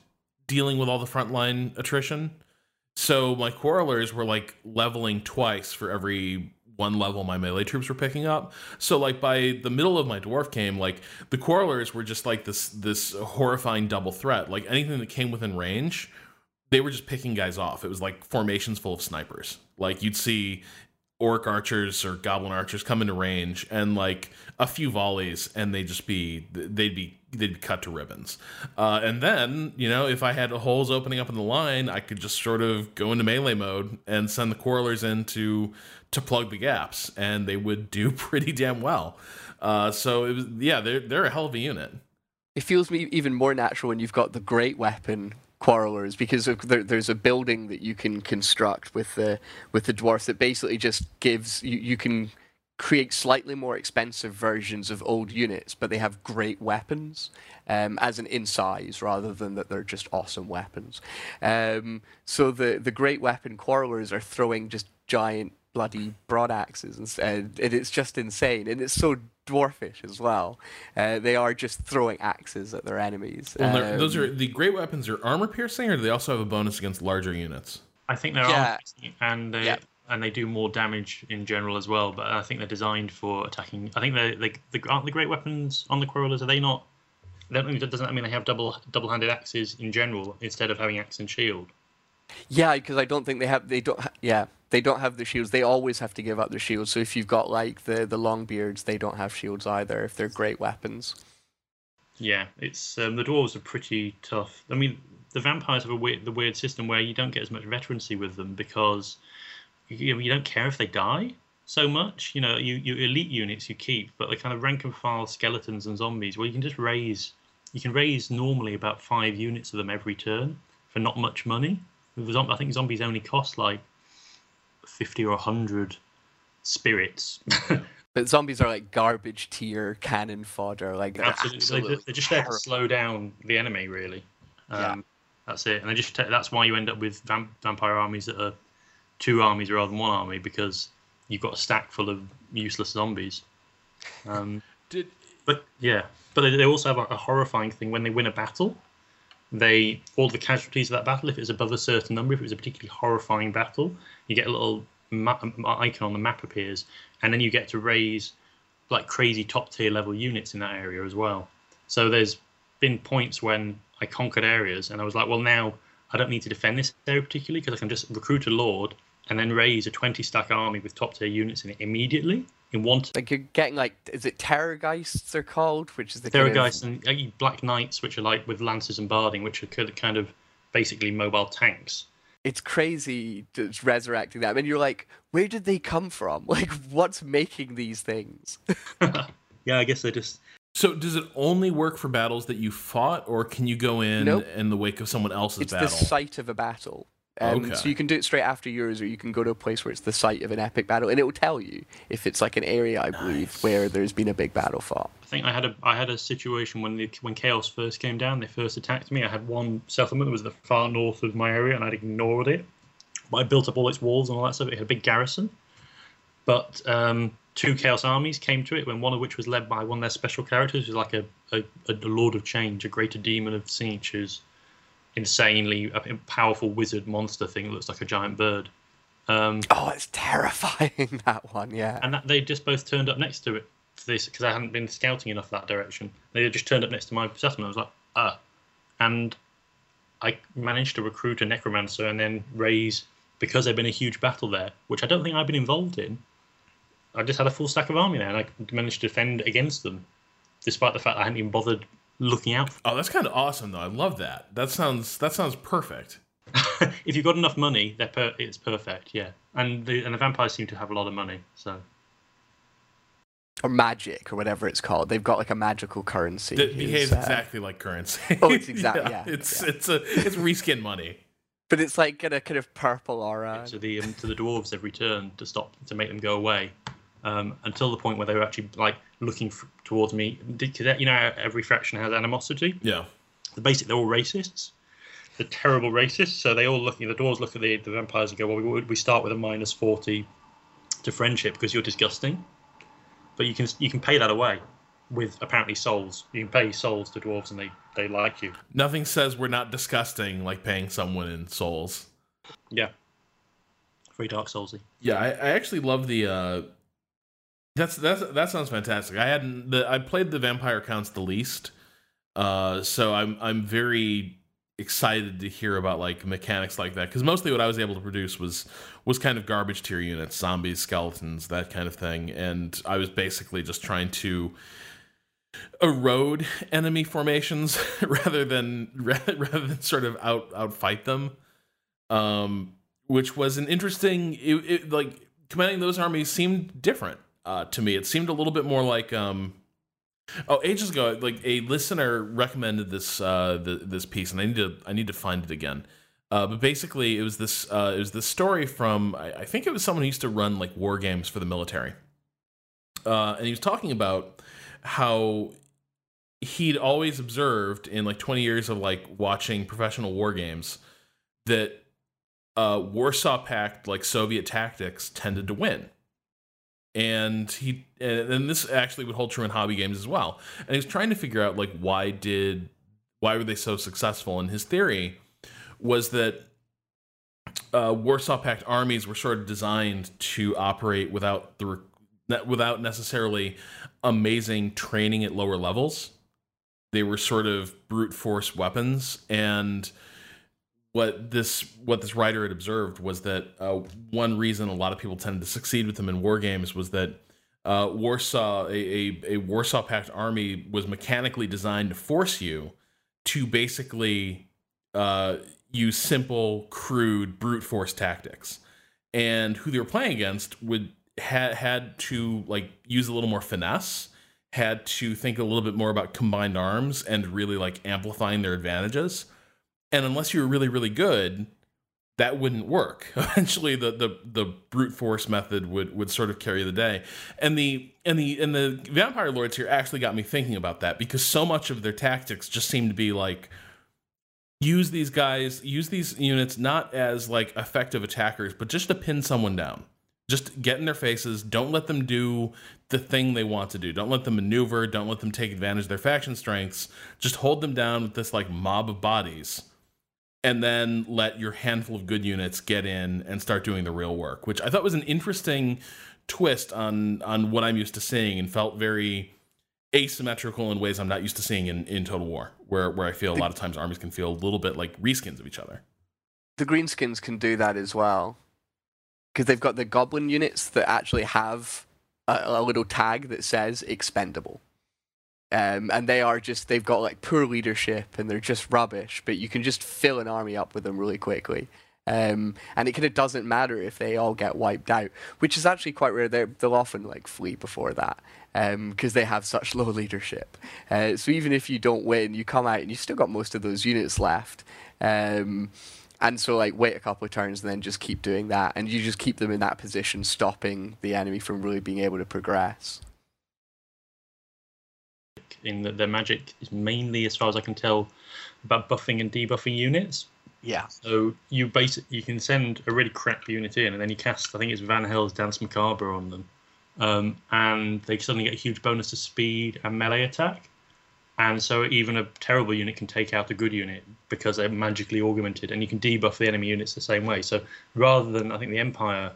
dealing with all the frontline attrition. So my quarrelers were like leveling twice for every one level my melee troops were picking up. So like by the middle of my dwarf game, like the quarrelers were just like this this horrifying double threat. Like anything that came within range, they were just picking guys off. It was like formations full of snipers. Like you'd see orc archers or goblin archers come into range and like a few volleys and they'd just be they'd be they'd be cut to ribbons. Uh, and then you know if i had holes opening up in the line i could just sort of go into melee mode and send the quarrelers in to to plug the gaps and they would do pretty damn well. Uh, so it was yeah they're, they're a hell of a unit. It feels even more natural when you've got the great weapon quarrelers because there, there's a building that you can construct with the with the dwarf that basically just gives you you can create slightly more expensive versions of old units, but they have great weapons, um, as an in size rather than that they're just awesome weapons. Um, so the the great weapon quarrelers are throwing just giant bloody broad axes, and, and it's just insane, and it's so dwarfish as well. Uh, they are just throwing axes at their enemies. Well, um, those are the great weapons are armor piercing, or do they also have a bonus against larger units? I think they're yeah. armor and they, yeah. and they do more damage in general as well. But I think they're designed for attacking. I think they they, they aren't the great weapons on the quarrelers. Are they not? Doesn't that mean they have double double-handed axes in general instead of having axe and shield? Yeah, because I don't think they have. They don't. Ha- yeah, they don't have the shields. They always have to give up their shields. So if you've got like the the long beards, they don't have shields either. If they're great weapons. Yeah, it's um, the dwarves are pretty tough. I mean, the vampires have a weird the weird system where you don't get as much veterancy with them because you, you don't care if they die. so much. You know, you, you elite units you keep, but the kind of rank and file skeletons and zombies, well, you can just raise. You can raise normally about five units of them every turn for not much money. I think zombies only cost like fifty or hundred spirits. but zombies are like garbage tier cannon fodder. Like they're absolutely, absolutely they're, just there to slow down the enemy, really. Um, yeah. That's it, and they just that's why you end up with vamp- vampire armies that are two armies rather than one army because you've got a stack full of useless zombies. Um, Did... But yeah, but they, they also have a, a horrifying thing when they win a battle. They all the casualties of that battle, if it's above a certain number, if it was a particularly horrifying battle, you get a little icon on the map appears, and then you get to raise like crazy top tier level units in that area as well. So there's been points when I conquered areas and I was like, well, now I don't need to defend this area particularly because I can just recruit a lord and then raise a 20 stack army with top tier units in it immediately in one. T- like you're getting like, is it Terrorgeists they're called, which is the Terrorgeists kind of... and Black Knights, which are like with lances and barding, which are kind of basically mobile tanks. It's crazy just resurrecting them, and you're like, where did they come from? Like, what's making these things? yeah, I guess they just so does it only work for battles that you fought, or can you go in nope. in the wake of someone else's it's battle? It's the site of a battle. Um, okay. So you can do it straight after yours, or you can go to a place where it's the site of an epic battle, and it will tell you if it's like an area, I believe, nice. where there's been a big battle fought. I think I had a I had a situation when the, when chaos first came down. They first attacked me. I had one settlement that was the far north of my area, and I'd ignored it. But I built up all its walls and all that stuff. It had a big garrison, but um, two Chaos armies came to it, when one of which was led by one of their special characters, who's like a, a, a Lord of Change, a Greater Demon of Tzeentch, who's insanely powerful wizard monster thing that looks like a giant bird. Um, oh, it's terrifying that one, yeah. And that, they just both turned up next to it for this because I hadn't been scouting enough that direction. They just turned up next to my settlement. I was like, ah, and I managed to recruit a necromancer and then raise because there'd been a huge battle there, which I don't think I'd been involved in. I just had a full stack of army there, and I managed to defend against them, despite the fact I hadn't even bothered looking out. Oh, that's kind of awesome, though. I love that. That sounds that sounds perfect. if you've got enough money, they're per- it's perfect. Yeah, and the and the vampires seem to have a lot of money, so. Or magic, or whatever it's called. They've got like a magical currency. That behaves uh... exactly like currency. Oh, it's exactly yeah. yeah it's yeah. it's a it's reskin money. But it's like got a kind of purple aura. To the um, to the dwarves every turn to stop to make them go away um, until the point where they were actually like looking f- towards me. Because You know, every faction has animosity. Yeah. The basic, they're all racists. They're terrible racists. So they all look. The doors look at the, the vampires and go, "Well, we, we start with a minus forty to friendship because you're disgusting." But you can you can pay that away with apparently souls. You can pay souls to dwarves and they they like you. Nothing says we're not disgusting like paying someone in souls. Yeah. Very Dark Soulsy. Yeah, I, I actually love the uh, that's that's that sounds fantastic. I hadn't the I played the vampire counts the least, uh, so I'm I'm very excited to hear about like mechanics like that because mostly what I was able to produce was was kind of garbage tier units, zombies, skeletons, that kind of thing, and I was basically just trying to erode enemy formations rather than rather than sort of out outfight them, um, which was an interesting it, it, like commanding those armies seemed different uh, to me. It seemed a little bit more like um, oh ages ago, like a listener recommended this uh, the, this piece, and I need to I need to find it again. Uh, but basically, it was this uh, it was this story from I, I think it was someone who used to run like war games for the military, uh, and he was talking about how he'd always observed in like 20 years of like watching professional war games that uh, Warsaw Pact like Soviet tactics tended to win and he and this actually would hold true in hobby games as well. And he was trying to figure out like why did why were they so successful? And his theory was that uh, warsaw pact armies were sort of designed to operate without the without necessarily amazing training at lower levels. They were sort of brute force weapons. And what this what this writer had observed was that uh, one reason a lot of people tended to succeed with them in war games was that uh, Warsaw a, a, a, Warsaw Pact army was mechanically designed to force you to basically uh, use simple, crude brute force tactics, and who they were playing against would had had to like use a little more finesse, had to think a little bit more about combined arms and really like amplifying their advantages. And unless you were really really good, that wouldn't work. Eventually, the, the the brute force method would would sort of carry the day. And the and the and the vampire lords here actually got me thinking about that because so much of their tactics just seem to be like use these guys, use these units not as like effective attackers, but just to pin someone down. Just get in their faces. Don't let them do the thing they want to do. Don't let them maneuver. Don't let them take advantage of their faction strengths. Just hold them down with this like mob of bodies and then let your handful of good units get in and start doing the real work, which I thought was an interesting twist on on what I'm used to seeing and felt very asymmetrical in ways I'm not used to seeing in, in Total War, where where I feel a lot of times armies can feel a little bit like reskins of each other. The greenskins can do that as well. Because they've got the goblin units that actually have a, a little tag that says expendable. Um, and they are just they've got like poor leadership and they're just rubbish but you can just fill an army up with them really quickly. Um, and it kind of doesn't matter if they all get wiped out which is actually quite rare. They will often like flee before that because um, they have such low leadership. Uh, so even if you don't win you come out and you still got most of those units left. Um, and so like wait a couple of turns and then just keep doing that. And you just keep them in that position stopping the enemy from really being able to progress in that their magic is mainly, as far as I can tell, about buffing and debuffing units. Yeah. So you basic you can send a really crap unit in, and then you cast I think it's Vanhel's Danse Macabre on them, um, and they suddenly get a huge bonus to speed and melee attack. And so even a terrible unit can take out a good unit because they're magically augmented, and you can debuff the enemy units the same way. So rather than I think the Empire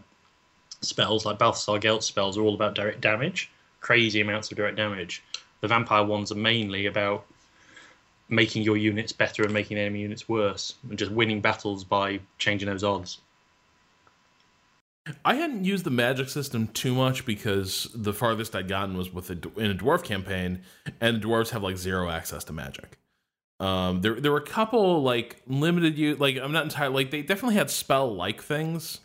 spells like Balthasar Gelt spells are all about direct damage, crazy amounts of direct damage the vampire ones are mainly about making your units better and making enemy units worse, and just winning battles by changing those odds. I hadn't used the magic system too much because the farthest I'd gotten was with a, in a dwarf campaign, and dwarves have like zero access to magic. Um, there there were a couple like limited you like I'm not entirely like they definitely had spell like things,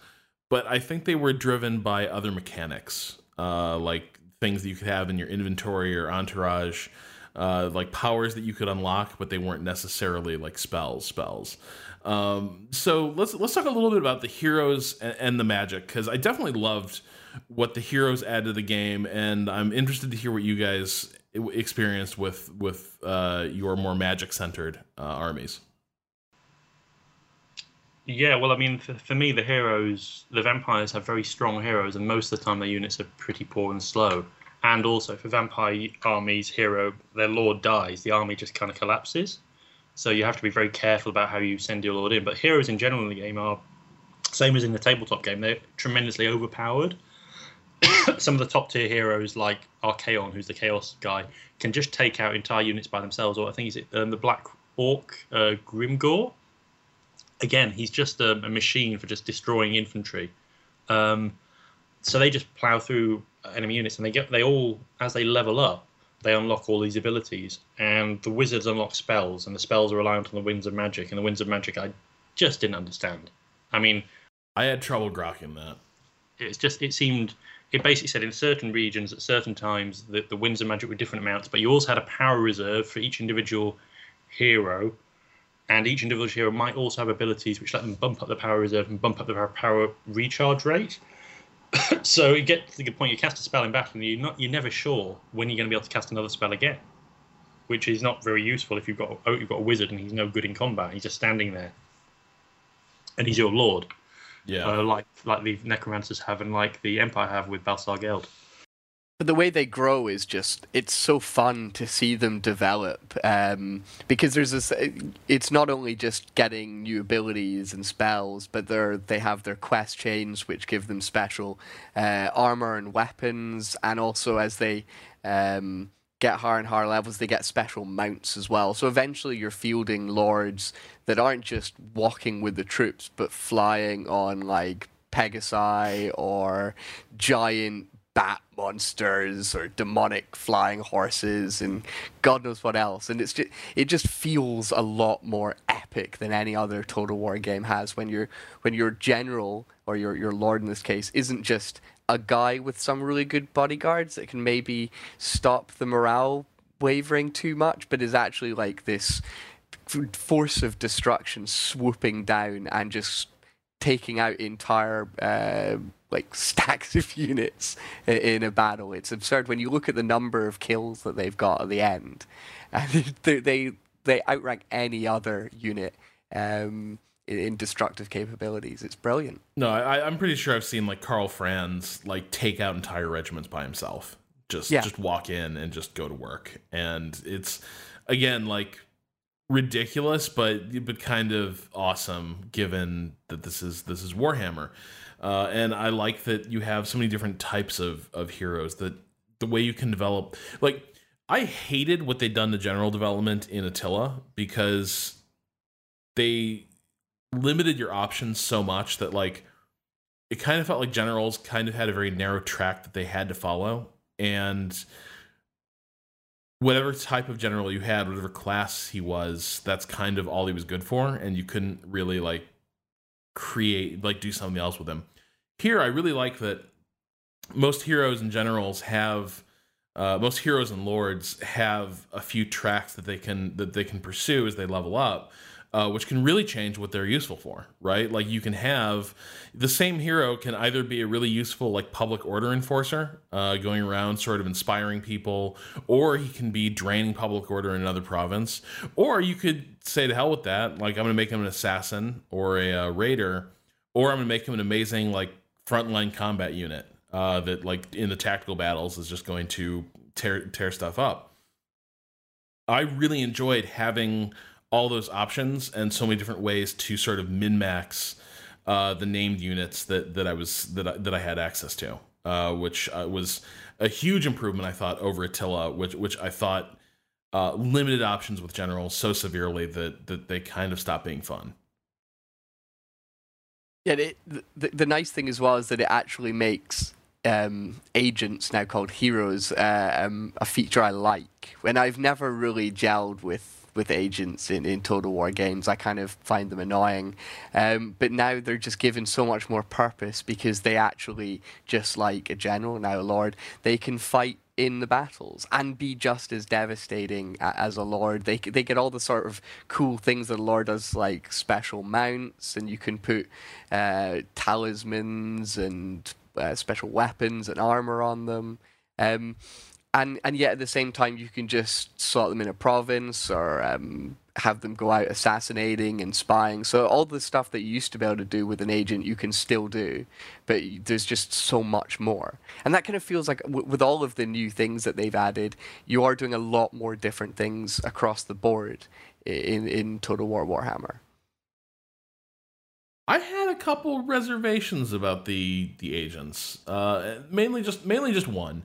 but I think they were driven by other mechanics. Uh, like things that you could have in your inventory or entourage, uh, like powers that you could unlock, but they weren't necessarily like spells. Spells. Um, so let's let's talk a little bit about the heroes and, and the magic because I definitely loved what the heroes add to the game, and I'm interested to hear what you guys experienced with with uh, your more magic centered uh, armies. Yeah, well, I mean, for, for me, the heroes, the vampires have very strong heroes, and most of the time their units are pretty poor and slow. And also, for vampire armies, hero, their lord dies, the army just kind of collapses. So you have to be very careful about how you send your lord in. But heroes in general in the game are, same as in the tabletop game, they're tremendously overpowered. Some of the top tier heroes, like Archaon, who's the Chaos guy, can just take out entire units by themselves. Or I think he's um, the Black Orc, uh, Grimgor again, he's just a, a machine for just destroying infantry. Um, so they just plow through enemy units, and they get they all as they level up, they unlock all these abilities, and the wizards unlock spells, and the spells are reliant on the winds of magic, and the winds of magic I just didn't understand. I mean, I had trouble grokking that. It's just it seemed it basically said in certain regions at certain times that the winds of magic were different amounts, but you also had a power reserve for each individual hero and each individual hero might also have abilities which let them bump up the power reserve and bump up the power recharge rate. so you get to the good point. You cast a spell in battle, and you're not you're never sure when you're going to be able to cast another spell again, which is not very useful if you've got oh, you've got a wizard and he's no good in combat. He's just standing there, and he's your lord. Yeah, uh, like like the necromancers have and like the empire have with Balthasar Gelt. But the way they grow is just, it's so fun to see them develop. Um, because there's this, it's not only just getting new abilities and spells, but they're, they have their quest chains, which give them special uh, armor and weapons. And also, as they um, get higher and higher levels, they get special mounts as well. So eventually, you're fielding lords that aren't just walking with the troops, but flying on like Pegasi or giant bat monsters or demonic flying horses and God knows what else. And it's just it just feels a lot more epic than any other Total War game has when your when your general or your your lord in this case isn't just a guy with some really good bodyguards that can maybe stop the morale wavering too much, but is actually like this force of destruction swooping down and just taking out entire uh, like stacks of units in a battle. It's absurd when you look at the number of kills that they've got at the end. And they they, they outrank any other unit. Um, in destructive capabilities. It's brilliant. No, I, I'm pretty sure I've seen like Karl Franz like take out entire regiments by himself. Just yeah. just walk in and just go to work, and it's again like ridiculous, but but kind of awesome given that this is this is Warhammer, uh, and I like that you have so many different types of of heroes that the way you can develop like. I hated what they'd done to general development in Attila because they limited your options so much that like it kind of felt like generals kind of had a very narrow track that they had to follow and whatever type of general you had whatever class he was that's kind of all he was good for and you couldn't really like create like do something else with him. Here i really like that most heroes and generals have uh, most heroes and lords have a few tracks that they can that they can pursue as they level up uh, which can really change what they're useful for, right? Like you can have the same hero can either be a really useful like public order enforcer, uh, going around sort of inspiring people, or he can be draining public order in another province, or you could say to hell with that, like I'm going to make him an assassin or a uh, raider, or I'm going to make him an amazing like frontline combat unit uh, that like in the tactical battles is just going to tear tear stuff up. I really enjoyed having all those options and so many different ways to sort of min max uh, the named units that that I was that I, that I had access to, uh, which uh, was a huge improvement I thought over Attila, which which I thought uh, limited options with generals so severely that that they kind of stopped being fun. Yeah, it, the the nice thing as well is that it actually makes um, agents now called heroes uh, um, a feature I like. When I've never really gelled with with agents in, in Total War games. I kind of find them annoying. Um, but now they're just given so much more purpose because they actually, just like a general, now a lord, they can fight in the battles and be just as devastating as a lord. They they get all the sort of cool things that a lord does, like special mounts, and you can put uh, talismans and uh, special weapons and armor on them. Um, and and yet at the same time you can just slot them in a province or um, have them go out assassinating and spying. So all the stuff that you used to be able to do with an agent, you can still do, but there's just so much more. And that kind of feels like w- with all of the new things that they've added, you are doing a lot more different things across the board in in Total War Warhammer. I had a couple reservations about the the agents, uh, mainly just mainly just one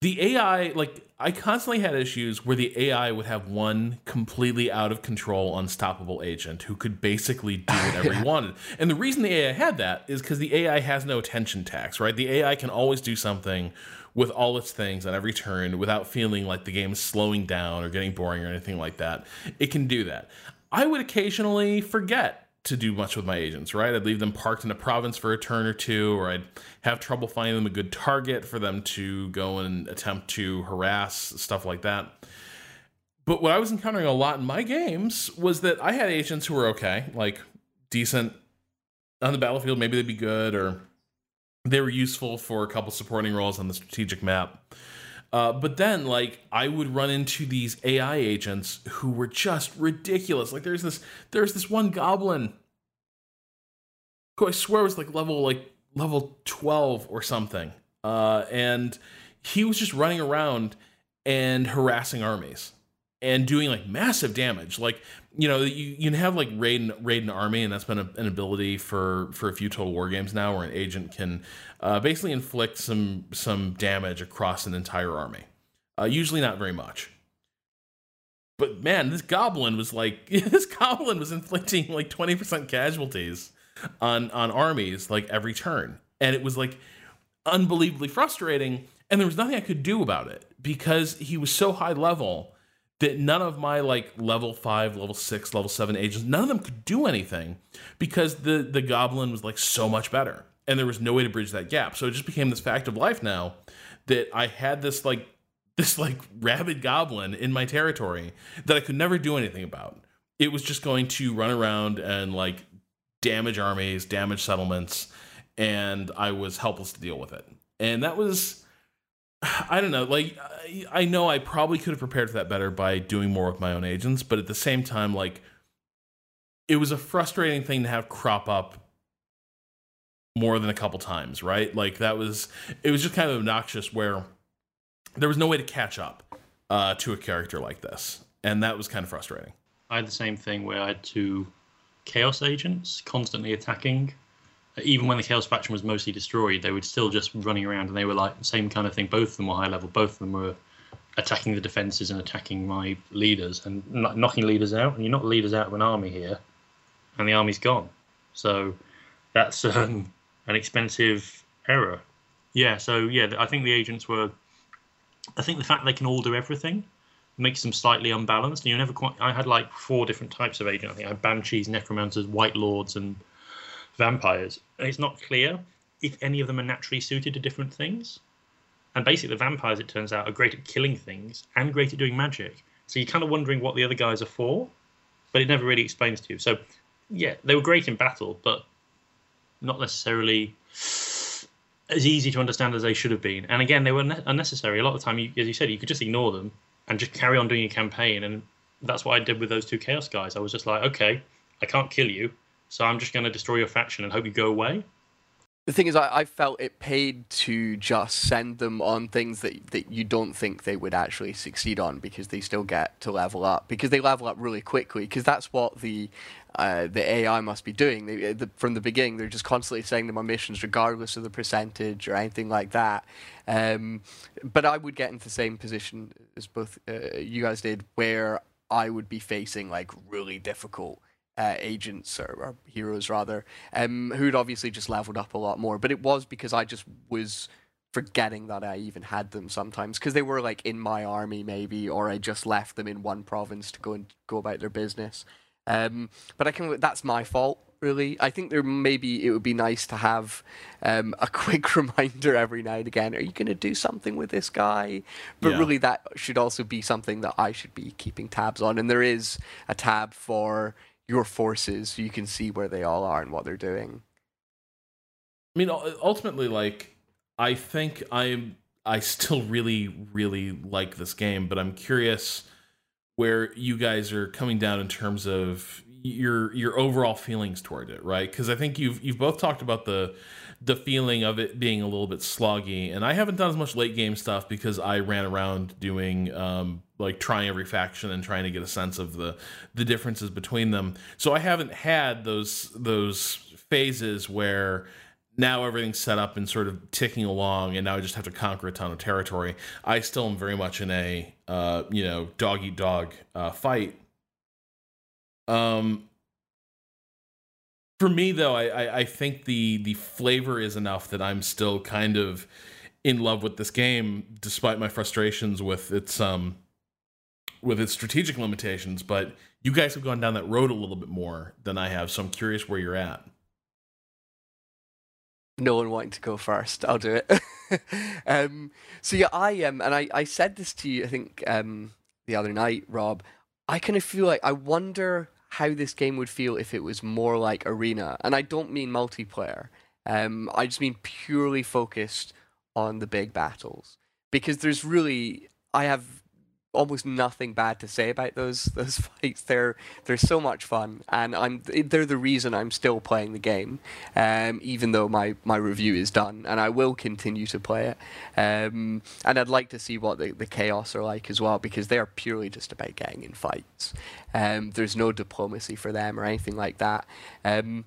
the AI, like I constantly had issues where the AI would have one completely out of control, unstoppable agent who could basically do whatever he wanted. And the reason the AI had that is because the AI has no attention tax, right? The AI can always do something with all its things at every turn without feeling like the game is slowing down or getting boring or anything like that. It can do that. I would occasionally forget to do much with my agents, right? I'd leave them parked in a province for a turn or two, or I'd have trouble finding them a good target for them to go and attempt to harass, stuff like that. But what I was encountering a lot in my games was that I had agents who were okay, like decent on the battlefield, maybe they'd be good, or they were useful for a couple supporting roles on the strategic map. Uh, but then, like, I would run into these AI agents who were just ridiculous. Like, there's this, there's this one goblin who I swear was like level like level twelve or something, uh, and he was just running around and harassing armies and doing like massive damage. Like you know, you, you can have like raid and, raid an army, and that's been a, an ability for for a few total war games now, where an agent can uh, basically inflict some some damage across an entire army. Uh, usually not very much. But man, this goblin was like this goblin was inflicting like twenty percent casualties on on armies like every turn, and it was like unbelievably frustrating. And there was nothing I could do about it because he was so high level that none of my like level five, level six, level seven agents, none of them could do anything because the the goblin was like so much better. And there was no way to bridge that gap. So it just became this fact of life now that I had this like this like rabid goblin in my territory that I could never do anything about. It was just going to run around and like damage armies, damage settlements, and I was helpless to deal with it. And that was I don't know, like I, know I probably could have prepared for that better by doing more with my own agents, but at the same time like it was a frustrating thing to have crop up more than a couple times, right? Like that was it was just kind of obnoxious where there was no way to catch up uh, to a character like this, and that was kind of frustrating. I had the same thing where I had two chaos agents constantly attacking. Even when the chaos faction was mostly destroyed, they were still just running around, and they were like the same kind of thing. Both of them were high level. Both of them were attacking the defenses and attacking my leaders and knocking leaders out. And you knock leaders out of an army here, and the army's gone. So that's um, an expensive error. Yeah. So yeah, I think the agents were I think the fact they can all do everything makes them slightly unbalanced. And you never quite. I had like four different types of agent. I think I had banshees, necromancers, wight lords, and vampires. And it's not clear if any of them are naturally suited to different things. And basically, the vampires, it turns out, are great at killing things and great at doing magic. So you're kind of wondering what the other guys are for, but it never really explains to you. So, yeah, they were great in battle, but not necessarily as easy to understand as they should have been. And again, they were unnecessary. A lot of the time, you, as you said, you could just ignore them and just carry on doing your campaign. And that's what I did with those two Chaos guys. I was just like, okay, I can't kill you, so I'm just going to destroy your faction and hope you go away. The thing is, I, I felt it paid to just send them on things that, that you don't think they would actually succeed on because they still get to level up because they level up really quickly because that's what the uh, the AI must be doing. They, the, from the beginning, they're just constantly sending them on missions regardless of the percentage or anything like that. Um, but I would get into the same position as both uh, you guys did, where I would be facing like really difficult uh, agents or, or, heroes rather, um, who'd obviously just leveled up a lot more. But it was because I just was forgetting that I even had them sometimes because they were like in my army maybe, or I just left them in one province to go and go about their business. Um, but I can. That's my fault really. I think there maybe it would be nice to have um, a quick reminder every now and again. Are you going to do something with this guy? But yeah. really, that should also be something that I should be keeping tabs on. And there is a tab for your forces so you can see where they all are and what they're doing. I mean, ultimately, like I think I'm. I still really, really like this game, but I'm curious where you guys are coming down in terms of your your overall feelings toward it, right? Because I think you've you've both talked about the the feeling of it being a little bit sloggy, and I haven't done as much late game stuff because I ran around doing um, like trying every faction and trying to get a sense of the the differences between them. So I haven't had those those phases where now everything's set up and sort of ticking along, and now I just have to conquer a ton of territory. I still am very much in a uh, you know dog eat dog uh, fight. Um, for me though, I, I I think the the flavor is enough that I'm still kind of in love with this game, despite my frustrations with its um with its strategic limitations. But you guys have gone down that road a little bit more than I have, so I'm curious where you're at. No one wanting to go first. I'll do it. um, so yeah, I am, um, and I, I said this to you. I think um, the other night, Rob. I kind of feel like I wonder how this game would feel if it was more like Arena. And I don't mean multiplayer. Um, I just mean purely focused on the big battles. Because there's really, I have almost nothing bad to say about those those fights. They're they're so much fun, and I'm they're the reason I'm still playing the game, um, even though my my review is done, and I will continue to play it. Um, and I'd like to see what the, the chaos are like as well, because they are purely just about getting in fights. Um, there's no diplomacy for them or anything like that. Um,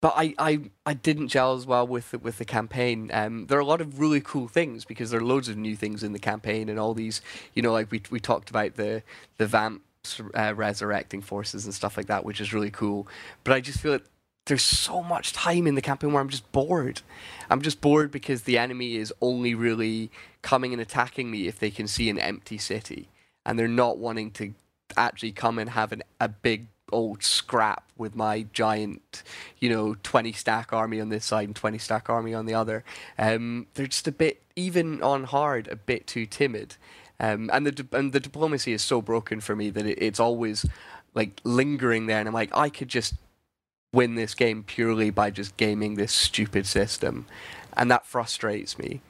but I, I, I didn't gel as well with the, with the campaign. Um, there are a lot of really cool things because there are loads of new things in the campaign and all these, you know, like we we talked about the the vamps uh, resurrecting forces and stuff like that, which is really cool. But I just feel that there's so much time in the campaign where I'm just bored. I'm just bored because the enemy is only really coming and attacking me if they can see an empty city, and they're not wanting to actually come and have an, a big old scrap with my giant, you know, 20 stack army on this side and 20 stack army on the other. Um, they're just a bit, even on hard, a bit too timid. Um, and the and the diplomacy is so broken for me that it, it's always like lingering there, and I'm like, I could just win this game purely by just gaming this stupid system, and that frustrates me.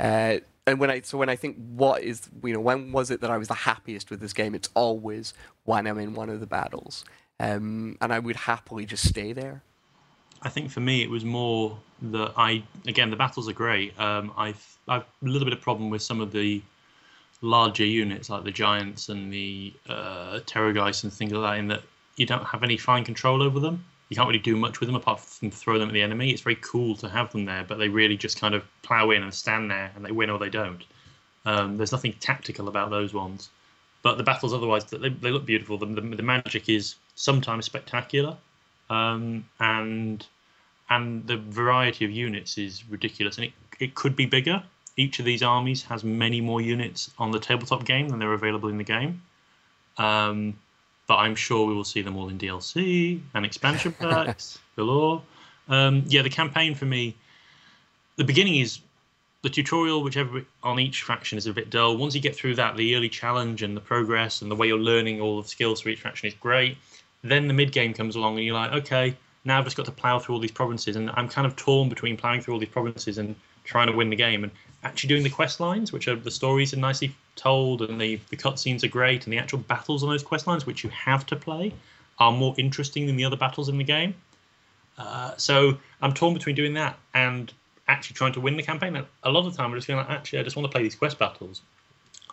Uh, and when I so when I think what is you know when was it that I was the happiest with this game? It's always when I'm in one of the battles, um, and I would happily just stay there. I think for me it was more that I again the battles are great. Um, I've I've a little bit of problem with some of the larger units like the giants and the uh, and things like that, in that you don't have any fine control over them. You can't really do much with them apart from throw them at the enemy. It's very cool to have them there, but they really just kind of plow in and stand there and they win or they don't. Um, there's nothing tactical about those ones. But the battles otherwise, they, they look beautiful. The, the, the magic is sometimes spectacular. Um, and and the variety of units is ridiculous. And it, it could be bigger each of these armies has many more units on the tabletop game than they're available in the game. Um, but I'm sure we will see them all in DLC and expansion packs galore. Um, yeah, the campaign for me, the beginning is the tutorial, whichever on each faction is a bit dull. Once you get through that, the early challenge and the progress and the way you're learning all the skills for each faction is great. Then the mid game comes along and you're like, okay, now I've just got to plow through all these provinces, and I'm kind of torn between plowing through all these provinces and trying to win the game. And actually doing the quest lines, which are the stories are nicely told and the, the cutscenes are great, and the actual battles on those quest lines, which you have to play, are more interesting than the other battles in the game. Uh, so I'm torn between doing that and actually trying to win the campaign. And a lot of the time, I'm just feeling like, actually, I just want to play these quest battles.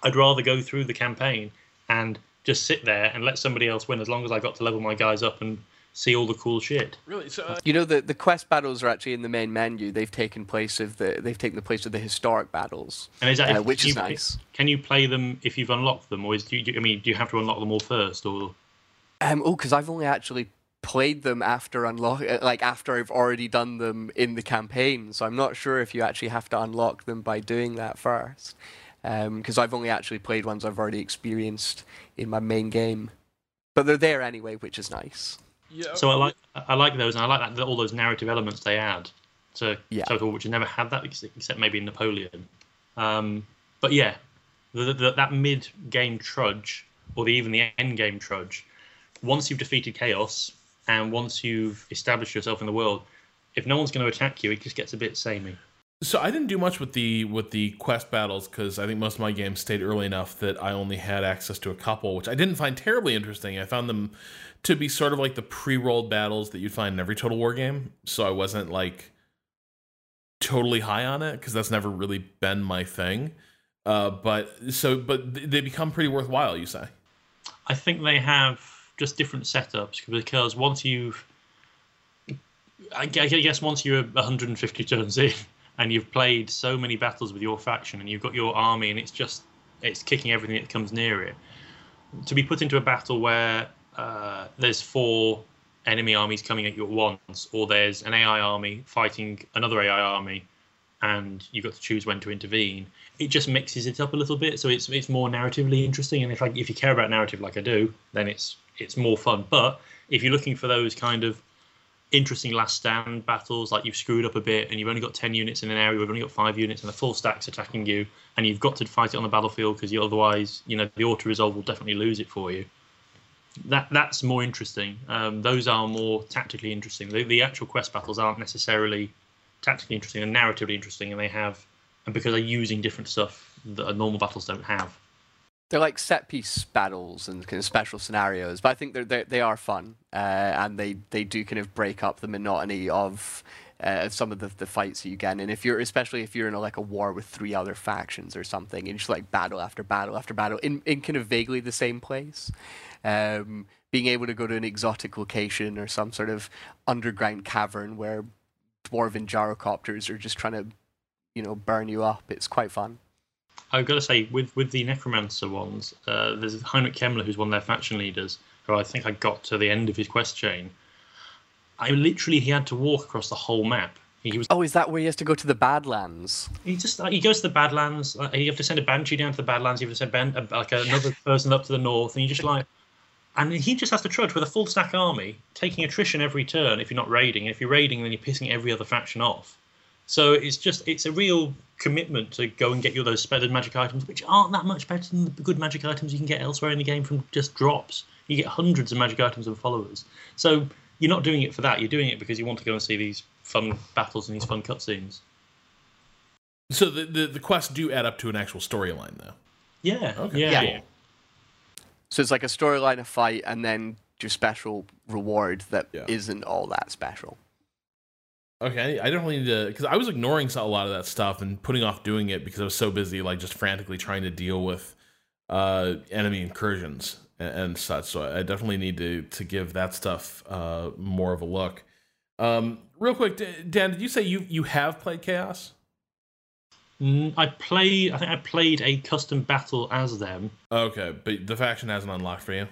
I'd rather go through the campaign and just sit there and let somebody else win as long as I got to level my guys up and see all the cool shit. Really? So, uh, You know the the quest battles are actually in the main menu. They've taken place of the they've taken the place of the historic battles, And is that uh, if- which can is you, nice. Can you play them if you've unlocked them, or is do you, I mean, do you have to unlock them all first, or Um, oh, because I've only actually played them after unlock uh, like after I've already done them in the campaign. So I'm not sure if you actually have to unlock them by doing that first. Because I've only actually played ones I've already experienced in my main game, but they're there anyway, which is nice. yeah, So I like I like those, and I like that all those narrative elements they add to Yeah. Total, War, which has never had that ex- except maybe in Napoleon. Um, but yeah, the, the, that mid game trudge, or the, even the end game trudge, once you've defeated chaos and once you've established yourself in the world, if no one's going to attack you, it just gets a bit samey. So I didn't do much with the with the quest battles because I think most of my games stayed early enough that I only had access to a couple, which I didn't find terribly interesting. I found them to be sort of like the pre-rolled battles that you'd find in every Total War game. So I wasn't like totally high on it because that's never really been my thing. Uh, but so but they become pretty worthwhile. You say? I think they have just different setups because once you've, I guess once you're 150 turns in and you've played so many battles with your faction and you've got your army and it's just it's kicking everything that comes near it, to be put into a battle where uh, there's four enemy armies coming at you at once, or there's an AI army fighting another AI army, and you've got to choose when to intervene. It just mixes it up a little bit, so it's it's more narratively interesting. And if I, if you care about narrative like I do, then it's it's more fun. But if you're looking for those kind of interesting last stand battles, like you've screwed up a bit and you've only got ten units in an area, we've only got five units, and the full stack's attacking you, and you've got to fight it on the battlefield because otherwise, you know, the auto resolve will definitely lose it for you that that's more interesting. Um, those are more tactically interesting. The, the actual quest battles aren't necessarily tactically interesting and narratively interesting, and they have and because they're using different stuff that normal battles don't have. They're like set piece battles and kind of special scenarios, but I think they're, they're they are fun, uh, and they, they do kind of break up the monotony of uh, some of the, the fights that you get. And if you're especially if you're in a, like a war with three other factions or something, and just like battle after battle after battle in, in kind of vaguely the same place, um, being able to go to an exotic location or some sort of underground cavern where dwarven gyrocopters are just trying to, you know, burn you up, it's quite fun. I've got to say, with with the Necromancer ones, uh, there's Heinrich Kemmler, who's one of their faction leaders, who I think I got to the end of his quest chain. I literally he had to walk across the whole map. He was Oh, is that where he has to go to the Badlands? he just like, he goes to the Badlands. Like, you have to send a banshee down to the Badlands. You have to send ban- uh, like another person up to the north, and you just like, and he just has to trudge with a full stack army, taking attrition every turn if you're not raiding. And if you're raiding, then you're pissing every other faction off. So it's just it's a real commitment to go and get you those spelled magic items, which aren't that much better than the good magic items you can get elsewhere in the game from just drops. You get hundreds of magic items and followers. So you're not doing it for that. You're doing it because you want to go and see these fun battles and these fun cutscenes. So the, the the quests do add up to an actual storyline, though. Yeah. Okay. Yeah. Yeah. So it's like a storyline, a fight, and then your special reward that Yeah. not all that special. Okay, I definitely need to because I was ignoring a lot of that stuff and putting off doing it because I was so busy, like just frantically trying to deal with uh, enemy incursions and, and such. So I definitely need to to give that stuff uh, more of a look. Um, real quick, Dan, did you say you you have played Chaos? Mm, I play. I think I played a custom battle as them. Okay, but the faction hasn't unlocked for you.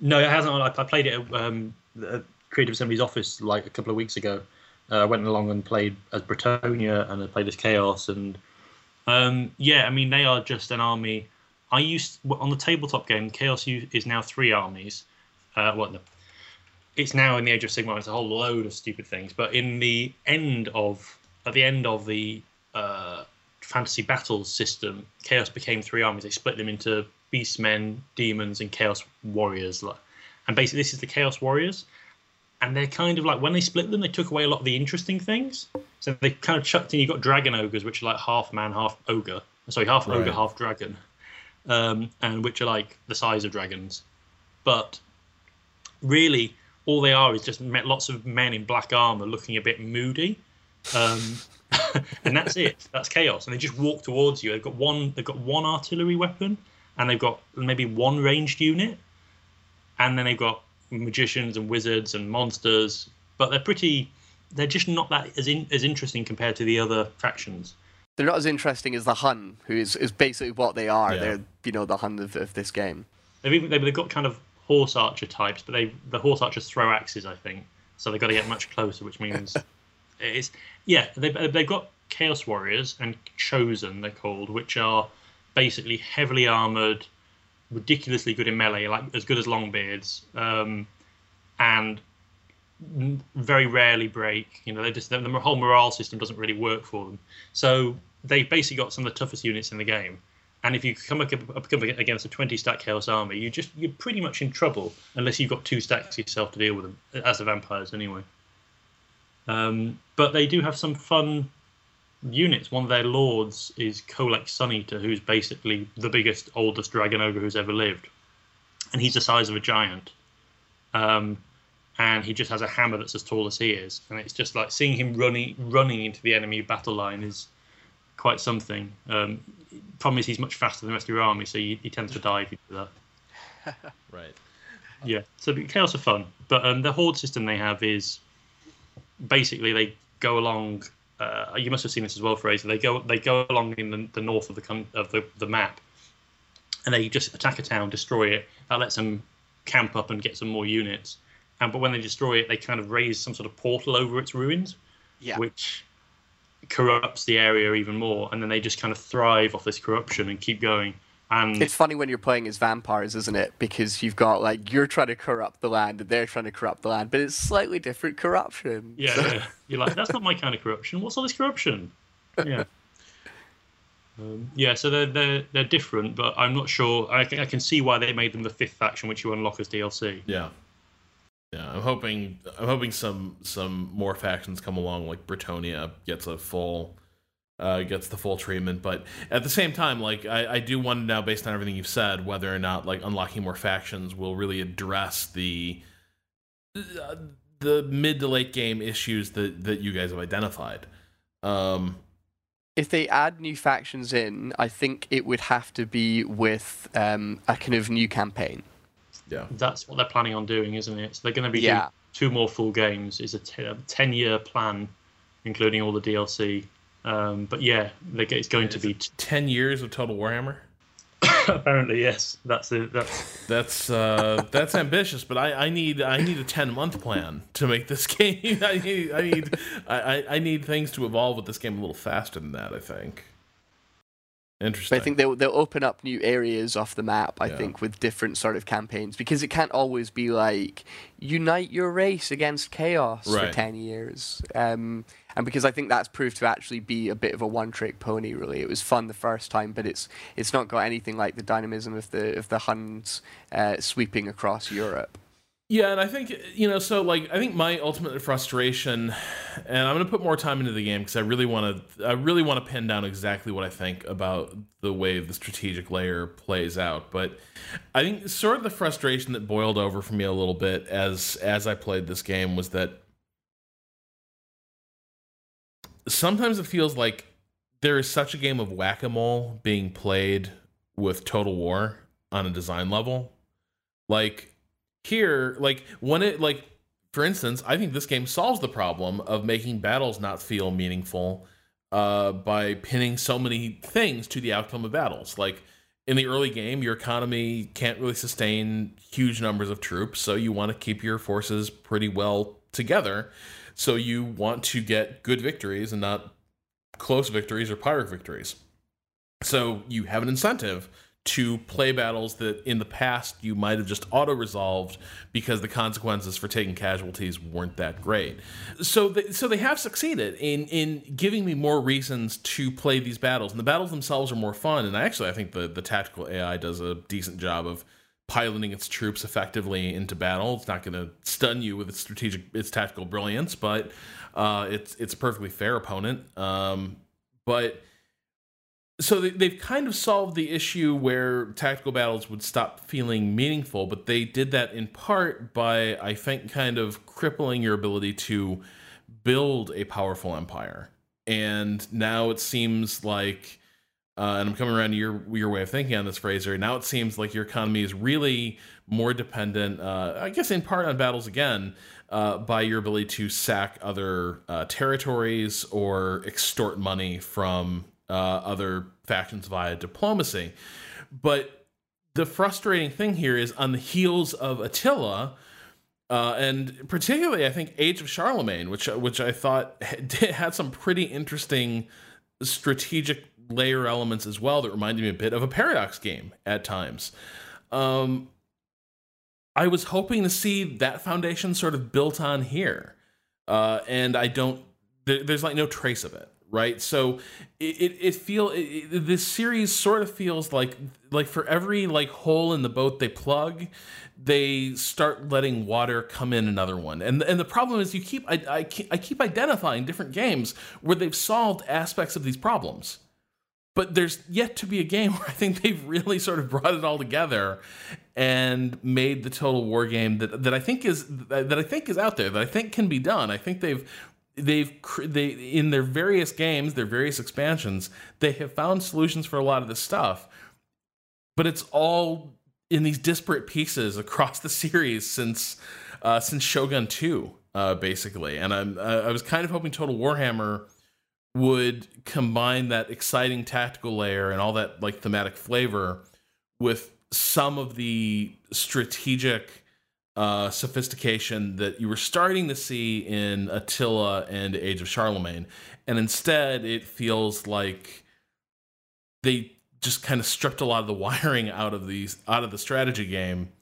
No, it hasn't. I, I played it at um, the Creative Assembly's office like a couple of weeks ago. Uh, I went along and played as Bretonnia and I played as Chaos. And um, yeah, I mean, they are just an army. I used on the tabletop game, Chaos is now three armies. Uh, what the? It's now in the Age of Sigmar. It's a whole load of stupid things. But in the end of at the end of the uh, fantasy battles system, Chaos became three armies. They split them into Beastmen, Demons, and Chaos Warriors. And basically, this is the Chaos Warriors. And they're kind of like when they split them, they took away a lot of the interesting things. So they kind of chucked in. You got Dragon Ogres, which are like half man, half ogre. Sorry, half ogre, half dragon, um, and which are like the size of dragons. But really, all they are is just met lots of men in black armor looking a bit moody. Um, and that's it. That's chaos. And they just walk towards you. They've got one. They've got one artillery weapon, and they've got maybe one ranged unit, and then they've got magicians and wizards and monsters. But they're pretty. They're just not that as in, as interesting compared to the other factions. They're not as interesting as the Hun, who is, is basically what they are. Yeah. They're you know the Hun of, of this game. They've even they've, got kind of horse archer types, but they the horse archers throw axes, I think. So they've got to get much closer, which means it's yeah. They've they've got chaos warriors and chosen they're called, which are basically heavily armored, ridiculously good in melee, like as good as longbeards, um, and very rarely break. You know, they just the, whole morale system doesn't really work for them. So they've basically got some of the toughest units in the game. And if you come up, up against a 20 stack Chaos army, you just you're pretty much in trouble unless you've got two stacks yourself to deal with them, as the vampires anyway. Um, but they do have some fun units. One of their lords is Kholek Suneater, who's basically the biggest, oldest dragon ogre who's ever lived, and he's the size of a giant. Um, and he just has a hammer that's as tall as he is, and it's just like seeing him running running into the enemy battle line is quite something. Um, problem is he's much faster than the rest of your army, so you, you tend to die if you do that. Right. Yeah, so chaos are fun, but um, the horde system they have is basically they go along. Uh, you must have seen this as well, Fraser. They go they go along in the, the north of the of the, the map, and they just attack a town, destroy it. That lets them camp up and get some more units. And but when they destroy it, they kind of raise some sort of portal over its ruins, Yeah. which corrupts the area even more. And then they just kind of thrive off this corruption and keep going. And It's funny when you're playing as vampires, isn't it? Because you've got like you're trying to corrupt the land and they're trying to corrupt the land, but it's slightly different corruption. Yeah, So- yeah. You're like, that's not my kind of corruption. What's all this corruption? Yeah. Um, yeah, so they're, they're they're different, but I'm not sure. I, can- I can see why they made them the fifth faction, which you unlock as DLC. Yeah. Yeah, I'm hoping I'm hoping some some more factions come along like Bretonnia gets a full uh gets the full treatment, but at the same time like I, I do wonder now based on everything you've said whether or not like unlocking more factions will really address the uh, the mid to late game issues that that you guys have identified. Um if they add new factions in, I think it would have to be with um, a kind of new campaign. yeah. That's what they're planning on doing, isn't it? So they're going to be Yeah. doing two more full games. Is a te- a ten year plan, including all the DLC. Um, but yeah, they get, it's going to be. T- 10 years of Total Warhammer? Apparently, yes. That's it. That's That's uh, that's ambitious, but I, I need I need a ten month plan to make this game. I need I need I, I- I need things to evolve with this game a little faster than that. I think. Interesting. But I think they'll they'll open up new areas off the map. I Yeah. think with different sort of campaigns because it can't always be like unite your race against chaos for ten years. Um, and because I think that's proved to actually be a bit of a one-trick pony. Really, it was fun the first time, but it's it's not got anything like the dynamism of the of the Huns uh, sweeping across Europe. Yeah, and I think you know, so like I think my ultimate frustration, and I'm to put more time into the game because I really want to, I really want to pin down exactly what I think about the way the strategic layer plays out. But I think sort of the frustration that boiled over for me a little bit as as I played this game was that sometimes it feels like there is such a game of whack a mole being played with Total War on a design level, like here like when it like for instance i think this game solves the problem of making battles not feel meaningful uh by pinning so many things to the outcome of battles. Like in the early game your economy can't really sustain huge numbers of troops so you want to keep your forces pretty well together so you want to get good victories and not close victories or pyrrhic victories so you have an incentive to play battles that in the past you might have just auto resolved because the consequences for taking casualties weren't that great. So they, so they have succeeded in in giving me more reasons to play these battles, and the battles themselves are more fun. And actually, I think the the tactical AI does a decent job of piloting its troops effectively into battle. It's not going to stun you with its strategic its tactical brilliance, but uh, it's it's a perfectly fair opponent. Um, but so they, they've kind of solved the issue where tactical battles would stop feeling meaningful, but they did that in part by, I think, kind of crippling your ability to build a powerful empire. And now it seems like, uh, and I'm coming around to your your way of thinking on this, Fraser. Now it seems like your economy is really more dependent, uh, I guess, in part on battles again, uh, by your ability to sack other uh, territories or extort money from uh, other factions via diplomacy. But the frustrating thing here is on the heels of Attila, uh, and particularly I think Age of Charlemagne, which which I thought had some pretty interesting strategic layer elements as well that reminded me a bit of a paradox game at times. Um, I was hoping to see that foundation sort of built on here, uh, and I don't. There, there's like no trace of it right so it it, it feel it, it- this series sort of feels like like for every like hole in the boat they plug they start letting water come in another one and and the problem is you keep I, I, keep- I keep identifying different games where they've solved aspects of these problems but there's yet to be a game where I think they've really sort of brought it all together and made the total war game that that I think is that I think is out there that I think can be done. I think they've they've they in their various games, their various expansions, they have found solutions for a lot of this stuff. But it's all in these disparate pieces across the series since uh, since Shogun 2 uh, basically. And I'm uh, I was kind of hoping Total Warhammer would combine that exciting tactical layer and all that like thematic flavor with some of the strategic uh, sophistication that you were starting to see in Attila and Age of Charlemagne, and instead it feels like they just kind of stripped a lot of the wiring out of these out of the strategy game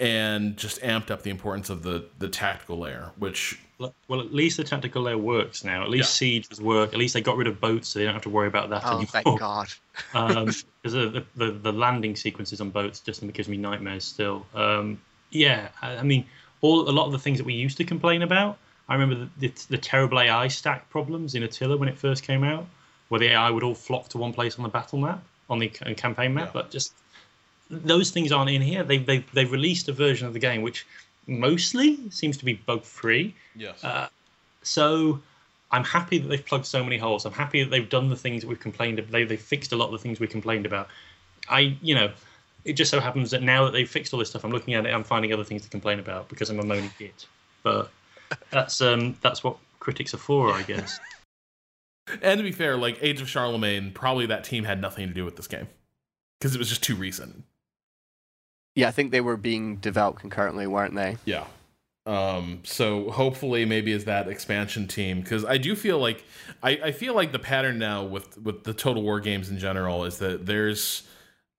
and just amped up the importance of the the tactical layer, which well, at least the tactical layer works now. At least sieges work. At least they got rid of boats, so they don't have to worry about that Oh, anymore. thank God. um, because the, the the landing sequences on boats just gives me nightmares still. Um, yeah, I, I mean, all a lot of the things that we used to complain about. I remember the, the, the terrible AI stack problems in Attila when it first came out, where the AI would all flock to one place on the battle map, on the campaign map. Yeah. But just those things aren't in here. They they they released a version of the game which mostly seems to be bug free. yes, Uh, so I'm happy that they've plugged so many holes. I'm happy that they've done the things that we've complained of. They, they've fixed a lot of the things we complained about. I, you know, it just so happens that now that they've fixed all this stuff, I'm looking at it, I'm finding other things to complain about because I'm a moaning git. But that's um that's what critics are for, I guess. and to be fair, like Age of Charlemagne, probably that team had nothing to do with this game because it was just too recent. Yeah, I think they were being developed concurrently, weren't they? Yeah. Um, so hopefully maybe as that expansion team, because I do feel like I, I feel like the pattern now with with the Total War games in general is that there's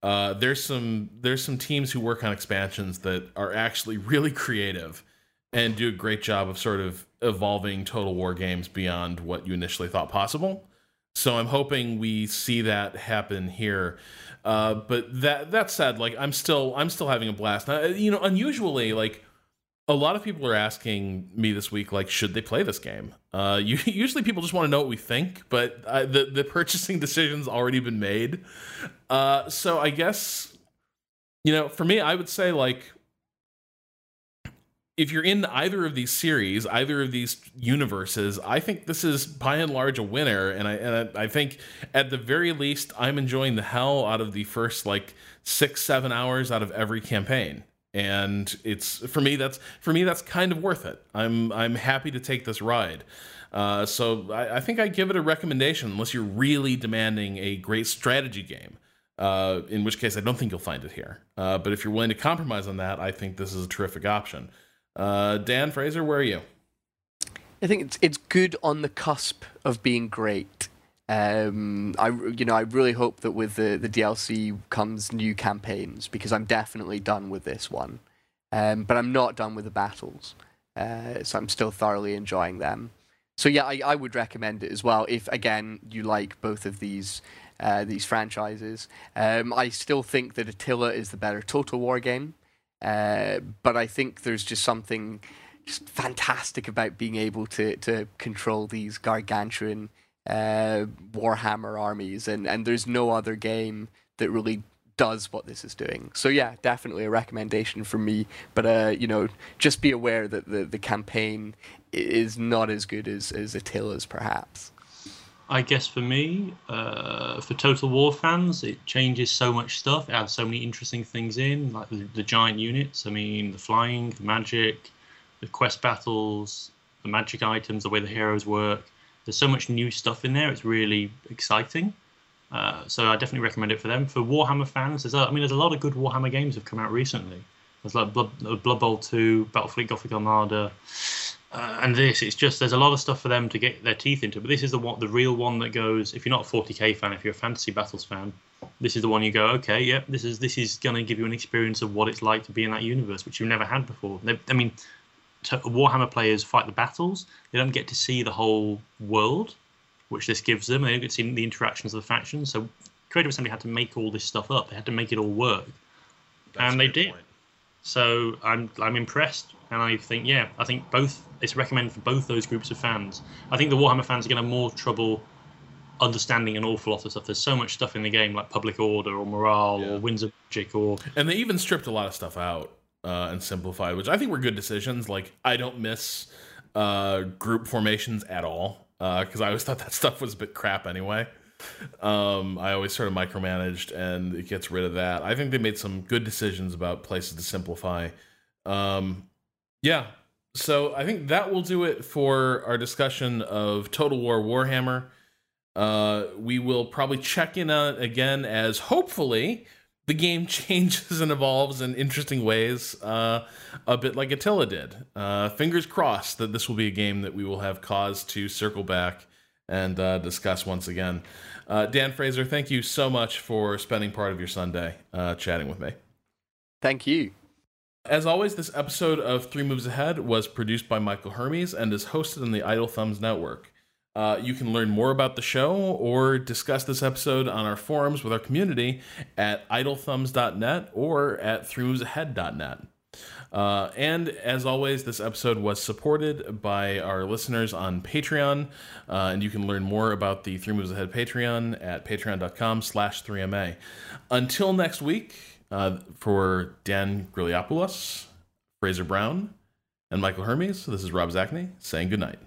uh, there's some there's some teams who work on expansions that are actually really creative and do a great job of sort of evolving Total War games beyond what you initially thought possible. So I'm hoping we see that happen here. Uh, but that that said, like I'm still I'm still having a blast. Now, you know, unusually like a lot of people are asking me this week, like, should they play this game? Uh, you, usually people just want to know what we think, but uh, the the purchasing decision's already been made. Uh, so I guess, you know, for me, I would say like, if you're in either of these series, either of these universes, I think this is by and large a winner, and I and I, I think at the very least, I'm enjoying the hell out of the first like six seven hours out of every campaign and it's for me that's for me that's kind of worth it. I'm I'm happy to take this ride. Uh, so I, I, think I give it a recommendation unless you're really demanding a great strategy game. Uh, in which case, I don't think you'll find it here. Uh, but if you're willing to compromise on that, I think this is a terrific option. Uh, Dan Fraser, where are you? I think it's it's good on the cusp of being great. Um, I you know I really hope that with the the DLC comes new campaigns because I'm definitely done with this one, um, but I'm not done with the battles, uh, so I'm still thoroughly enjoying them. So yeah, I, I would recommend it as well if again you like both of these uh, these franchises. Um, I still think that Attila is the better Total War game, uh, but I think there's just something just fantastic about being able to to control these gargantuan uh, Warhammer armies, and, and there's no other game that really does what this is doing. So yeah, definitely a recommendation from me. But uh, you know, just be aware that the, the campaign is not as good as as Attila's, perhaps. I guess for me, uh, for Total War fans, it changes so much stuff. It adds so many interesting things in, like the, the giant units. I mean, the flying, the magic, the quest battles, the magic items, the way the heroes work there's so much new stuff in there. It's really exciting. Uh, so I definitely recommend it for them. For Warhammer fans, there's a, I mean, there's a lot of good Warhammer games have come out recently. There's like Blood, uh, Blood Bowl 2, Battlefleet Gothic Armada, uh, and this. It's just there's a lot of stuff for them to get their teeth into. But this is the one, the real one that goes. If you're not a 40k fan, if you're a Fantasy Battles fan, this is the one you go. Okay, yep, yeah, this is this is gonna give you an experience of what it's like to be in that universe, which you've never had before. They, I mean, Warhammer players fight the battles, they don't get to see the whole world, which this gives them. They don't get to see the interactions of the factions. So Creative Assembly had to make all this stuff up. They had to make it all work, That's and they did. Point. So I'm I'm impressed, and I think yeah, I think both it's recommended for both those groups of fans. I think the Warhammer fans are going to have more trouble understanding an awful lot of stuff. There's so much stuff in the game, like Public Order or Morale yeah. or Winds of Magic, or and they even stripped a lot of stuff out uh, and simplified, which I think were good decisions. Like I don't miss uh, group formations at all because uh, I always thought that stuff was a bit crap anyway. Um, I always sort of micromanaged, and it gets rid of that. I think they made some good decisions about places to simplify. Um, yeah, so I think that will do it for our discussion of Total War Warhammer. Uh, we will probably check in on it again as hopefully the game changes and evolves in interesting ways, uh, a bit like Attila did. Uh, fingers crossed that this will be a game that we will have cause to circle back and uh, discuss once again. Uh, Dan Fraser, thank you so much for spending part of your Sunday uh, chatting with me. Thank you. As always, this episode of Three Moves Ahead was produced by Michael Hermes and is hosted on the Idle Thumbs Network. Uh, you can learn more about the show or discuss this episode on our forums with our community at idlethumbs.net or at threemovesahead.net. Uh, and as always, this episode was supported by our listeners on Patreon, uh, and you can learn more about the Three Moves Ahead Patreon at patreon.com slash 3MA. Until next week, uh, for Dan Griliopoulos, Fraser Brown, and Michael Hermes, this is Rob Zacny saying goodnight.